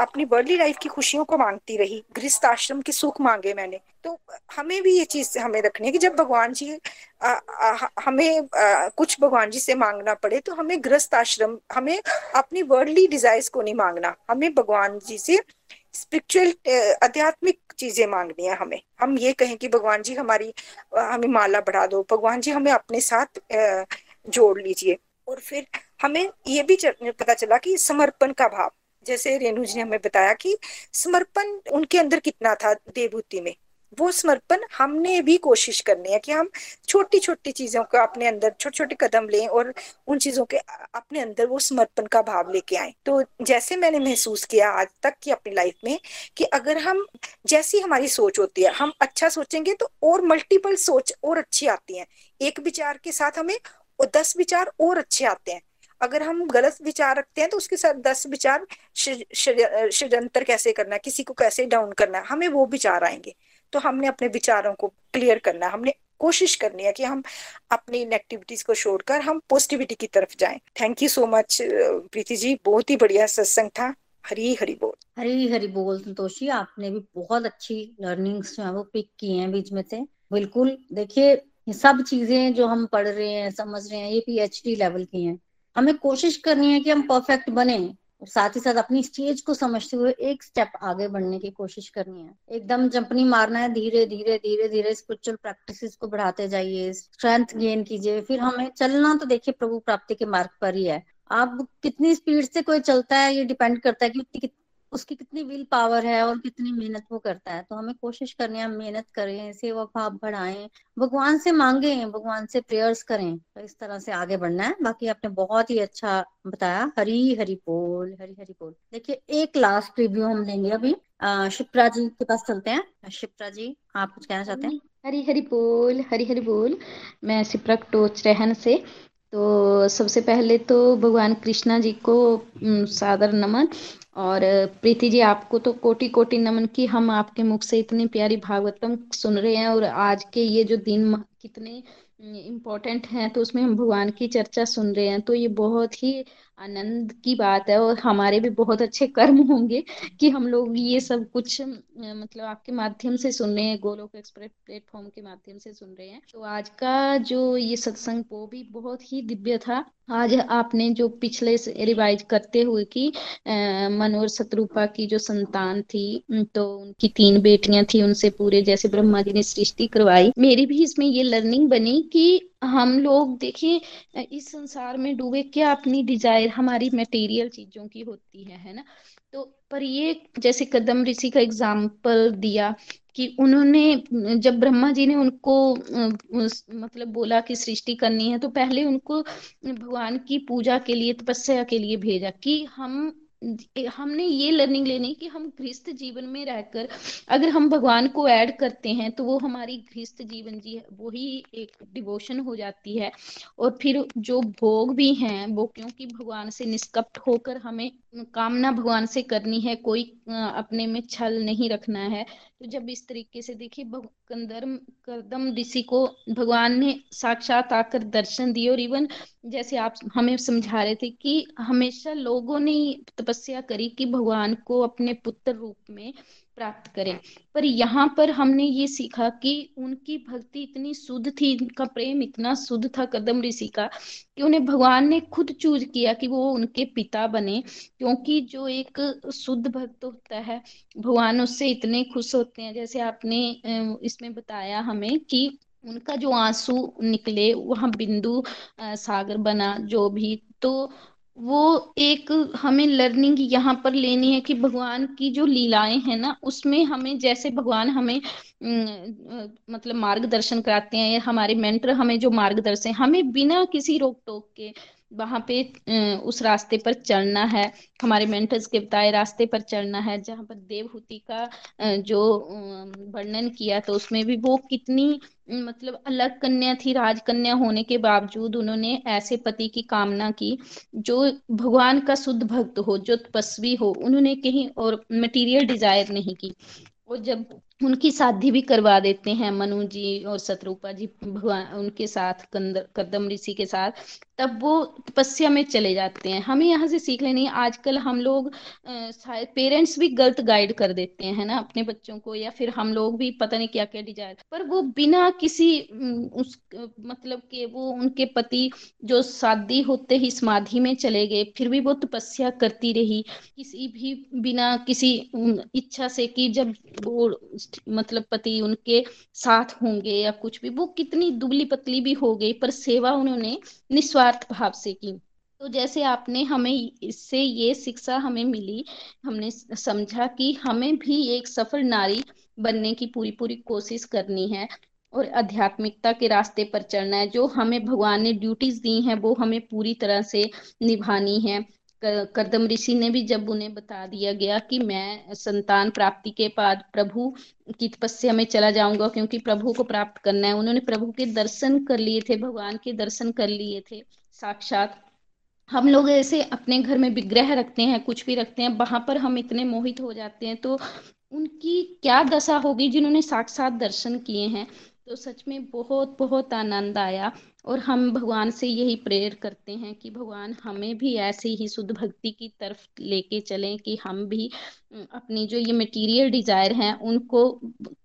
अपनी वर्ल्डली लाइफ की खुशियों को मांगती रही गृहस्थ आश्रम के सुख मांगे मैंने। तो हमें भी ये चीज़ हमें रखनी है कि जब भगवान जी आ, आ, हमें आ, कुछ भगवान जी से मांगना पड़े तो हमें गृहस्थ आश्रम हमें अपनी वर्ल्डली डिजायर्स को नहीं मांगना। हमें भगवान जी से स्पिरिचुअल आध्यात्मिक चीज़ें मांगनी है हमें। हम ये कहें कि भगवान जी हमारी हमें माला बढ़ा दो भगवान जी हमें अपने साथ जोड़ लीजिए। और फिर हमें ये भी पता चला कि समर्पण का भाव। जैसे रेणु जी ने हमें बताया कि समर्पण उनके अंदर कितना था देवभूति में। वो समर्पण हमने भी कोशिश करनी है कि हम छोटी छोटी चीज़ों का अपने अंदर छोटे छोटे कदम लें और उन चीज़ों के अपने अंदर वो समर्पण का भाव लेके आए। तो जैसे मैंने महसूस किया आज तक की अपनी लाइफ में कि अगर हम, जैसी हमारी सोच होती है, हम अच्छा सोचेंगे तो और मल्टीपल सोच और अच्छी आती है। एक विचार के साथ हमें दस विचार और अच्छे आते हैं। अगर हम गलत विचार रखते हैं तो उसके साथ दस विचार षड्यंत्र कैसे करना किसी को कैसे डाउन करना है, हमें वो विचार आएँगे। तो हमने अपने विचारों को क्लियर करना हमने कोशिश करनी है कि हम अपनी नेगेटिविटीज को छोड़कर हम पॉजिटिविटी की तरफ़ जाएँ। Thank you so much, Preeti ji. बहुत ही बढ़िया सत्संग था। हरी हरी बोल। हरी हरी बोल, संतोषी। आपने भी बहुत अच्छी लर्निंग्स जो है, वो पिक की हैं बीच में से। बिल्कुल, देखिए, ये सब चीज़ें जो हम पढ़ रहे हैं, समझ रहे हैं, ये पीएचडी लेवल की हैं। हमें कोशिश करनी है कि हम परफेक्ट बने और साथ ही साथ अपनी स्टेज को समझते हुए एक स्टेप आगे बढ़ने की कोशिश करनी है। एकदम जंपनी मारना है, धीरे धीरे धीरे धीरे स्पिरिचुअल प्रैक्टिस को बढ़ाते जाइए स्ट्रेंथ गेन कीजिए। फिर हमें चलना तो देखिए प्रभु प्राप्ति के मार्ग पर ही है। आप कितनी स्पीड से कोई चलता है, ये डिपेंड करता है कि उसकी कितनी विल पावर है और कितनी मेहनत वो करता है। तो हमें कोशिश करनी है मेहनत करें सेवा भाव बढ़ाएँ, भगवान से मांगे, भगवान से प्रेयर्स करें तो इस तरह से आगे बढ़ना है। बाकी आपने बहुत ही अच्छा बताया हरी हरी बोल हरी हरी बोल। देखिए, एक लास्ट रिव्यू हम लेंगे अभी। शिप्रा जी के पास चलते हैं। शिप्रा जी, आप कुछ कहना चाहते हैं? हरी हरी बोल हरी हरी बोल। मैं शिप्रा टोच रहन से। तो सबसे पहले तो भगवान कृष्णा जी को सादर नमन। और प्रीति जी, आपको तो कोटि कोटि नमन की हम आपके मुख से इतनी प्यारी भागवतम सुन रहे हैं और आज के ये जो दिन कितने इम्पोर्टेंट हैं तो उसमें हम भगवान की चर्चा सुन रहे हैं तो ये बहुत ही आनंद की बात है और हमारे भी बहुत अच्छे कर्म होंगे कि हम लोग ये सब कुछ मतलब आपके माध्यम से सुन रहे हैं, गोलोक एक्सप्रेस प्लेटफॉर्म के माध्यम से सुन रहे हैं। तो आज का जो ये सत्संग, वो भी बहुत ही दिव्य था। आज आपने जो पिछले रिवाइज करते हुए कि मनोहर शत्रुपा की जो संतान थी तो उनकी तीन बेटियाँ थी, उनसे पूरे जैसे ब्रह्मा जी ने सृष्टि करवाई। मेरी भी इसमें ये लर्निंग बनी कि हम लोग देखिए इस संसार में डूबे क्या अपनी डिज़ायर हमारी मटेरियल चीज़ों की होती है है ना? तो पर ये जैसे कदम ऋषि का एग्ज़ाम्पल दिया कि उन्होंने, जब ब्रह्मा जी ने उनको मतलब बोला कि सृष्टि करनी है तो पहले उनको भगवान की पूजा के लिए, तपस्या के लिए भेजा कि हम हमने ये लर्निंग लेनी कि हम गृहस्थ जीवन में रहकर अगर हम भगवान को ऐड करते हैं तो वो हमारी गृहस्थ जीवन जी वही एक डिवोशन हो जाती है। और फिर जो भोग भी हैं, वो क्योंकि भगवान से निष्कप्ट होकर हमें कामना भगवान से करनी है, कोई अपने में छल नहीं रखना है। तो जब इस तरीके से देखिए कंदर्म करदम ऋषि को भगवान ने साक्षात आकर दर्शन दिए और इवन जैसे आप हमें समझा रहे थे कि हमेशा लोगों ने तपस्या करी कि भगवान को अपने पुत्र रूप में प्राप्त करें। पर यहाँ पर हमने ये सीखा कि उनकी भक्ति इतनी शुद्ध थी उनका प्रेम इतना शुद्ध था, कदम ऋषि का, कि उन्हें भगवान ने खुद चूज़ किया कि वो उनके पिता बने, क्योंकि जो एक शुद्ध भक्त होता है, भगवान उससे इतने खुश होते हैं। जैसे आपने इसमें बताया हमें कि उनका जो आँसू निकले, वहाँ बिंदु सागर बना, जो भी तो वो एक हमें लर्निंग यहाँ पर लेनी है कि भगवान की जो लीलाएँ हैं ना, उसमें हमें जैसे भगवान हमें मतलब मार्गदर्शन कराते हैं, हमारे मेंटर हमें जो मार्गदर्शन, हमें बिना किसी रोक टोक के वहाँ पे उस रास्ते पर चलना है। हमारे मेंटर्स के बताए रास्ते पर चलना है, जहाँ पर देवहूति का जो वर्णन किया तो उसमें भी वो कितनी मतलब अलग कन्या थी, राजकन्या होने के बावजूद उन्होंने ऐसे पति की कामना की, जो भगवान का शुद्ध भक्त हो, जो तपस्वी हो, उन्होंने कहीं और मटेरियल डिज़ायर नहीं की। और जब उनकी शादी भी करवा देते हैं, मनु जी और शत्रुपा जी, भगवान, उनके साथ कंदर कदम ऋषि के साथ तब वो तपस्या में चले जाते हैं। हमें यहाँ से सीख लेनी है, आजकल हम लोग पेरेंट्स भी गलत गाइड कर देते हैं ना, अपने बच्चों को, या फिर हम लोग भी पता नहीं क्या क्या डिज़ायर। पर वो बिना किसी उस मतलब के वो उनके पति जो शादी होते ही समाधि में चले गए, फिर भी वो तपस्या करती रही, किसी भी बिना किसी इच्छा से कि जब वो मतलब पति उनके साथ होंगे या कुछ भी, वो कितनी दुबली पतली भी हो गई, पर सेवा उन्होंने निस्वार्थ भाव से की। तो जैसे आपने हमें इससे ये शिक्षा हमें मिली, हमने समझा कि हमें भी एक सफल नारी बनने की पूरी पूरी कोशिश करनी है और आध्यात्मिकता के रास्ते पर चलना है, जो हमें भगवान ने ड्यूटीज़ दी हैं, वो हमें पूरी तरह से निभानी है। करदम ऋषि ने भी जब उन्हें बता दिया गया कि मैं संतान प्राप्ति के बाद प्रभु की तपस्या में चला जाऊँगा क्योंकि प्रभु को प्राप्त करना है, उन्होंने प्रभु के दर्शन कर लिए थे, भगवान के दर्शन कर लिए थे, साक्षात हम लोग ऐसे अपने घर में विग्रह रखते हैं, कुछ भी रखते हैं, वहाँ पर हम इतने मोहित हो जाते हैं तो उनकी क्या दशा होगी जिन्होंने साक्षात दर्शन किए हैं? तो सच में बहुत बहुत आनंद आया। और हम भगवान से यही प्रेयर करते हैं कि भगवान हमें भी ऐसे ही शुद्ध भक्ति की तरफ़ लेके चलें कि हम भी अपनी जो ये मटेरियल डिज़ायर हैं, उनको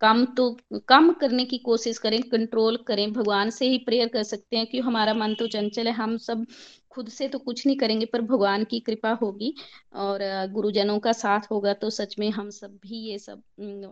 कम तो कम करने की कोशिश करें कंट्रोल करें। भगवान से ही प्रेयर कर सकते हैं कि हमारा मन तो चंचल है, हम सब खुद से तो कुछ नहीं करेंगे, पर भगवान की कृपा होगी और गुरुजनों का साथ होगा तो सच में हम सब भी ये सब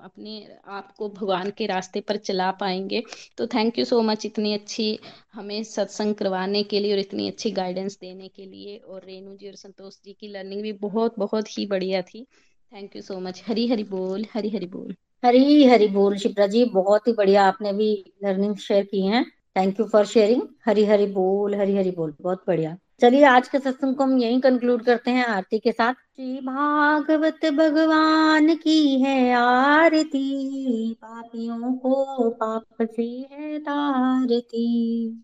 अपने आप को भगवान के रास्ते पर चला पाएँगे। तो थैंक यू सो मच इतनी अच्छी हमें सत्संग करवाने के लिए और इतनी अच्छी गाइडेंस देने के लिए। और रेणु जी और संतोष जी की लर्निंग भी बहुत बहुत ही बढ़िया थी। Thank you so much Hari Hari बोल, हरी हरी बोल। हरी हरी बोल शिप्रा जी, बहुत ही बढ़िया आपने भी लर्निंग शेयर की है। Thank you for sharing Hari Hari बोल, हरी हरी बोल, बहुत बढ़िया। चलिए आज के सत्संग को हम यही कंक्लूड करते हैं आरती के साथ। श्री भागवत भगवान की है आरती, पापियों को पाप से है तारती।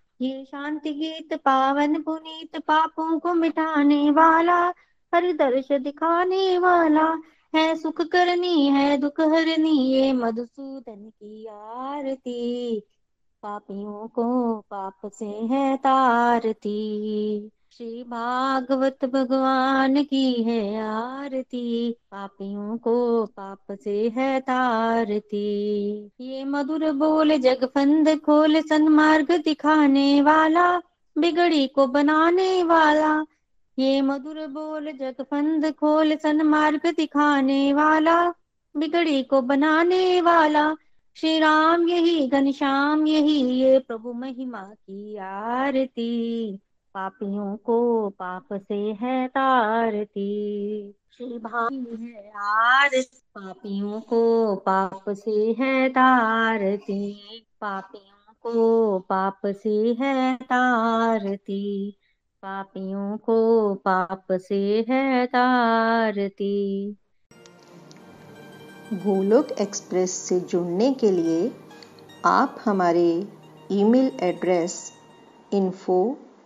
ये शांति गीत पावन पुनीत पापों को मिटाने वाला, हर दर्श दिखाने वाला। है सुख करनी, है दुख हरनी, ये मधुसूदन की आरती। पापियों को पाप से है तारती। श्री भागवत भगवान की है आरती। पापियों को पाप से है तारती। ये मधुर बोल जगफंद खोल सन्मार्ग दिखाने वाला, बिगड़ी को बनाने वाला। ये मधुर बोल जगफंद खोल सन्मार्ग दिखाने वाला, बिगड़ी को बनाने वाला। श्री राम यही, घनश्याम यही, ये प्रभु महिमा की आरती। पापियों को पाप से है तारती। श्री भावी है आर पापियों को पाप से है तारती। पापियों को पाप से है तारती। पापियों को पाप से है तारती। गोलोक एक्सप्रेस से जुड़ने के लिए आप हमारे email address info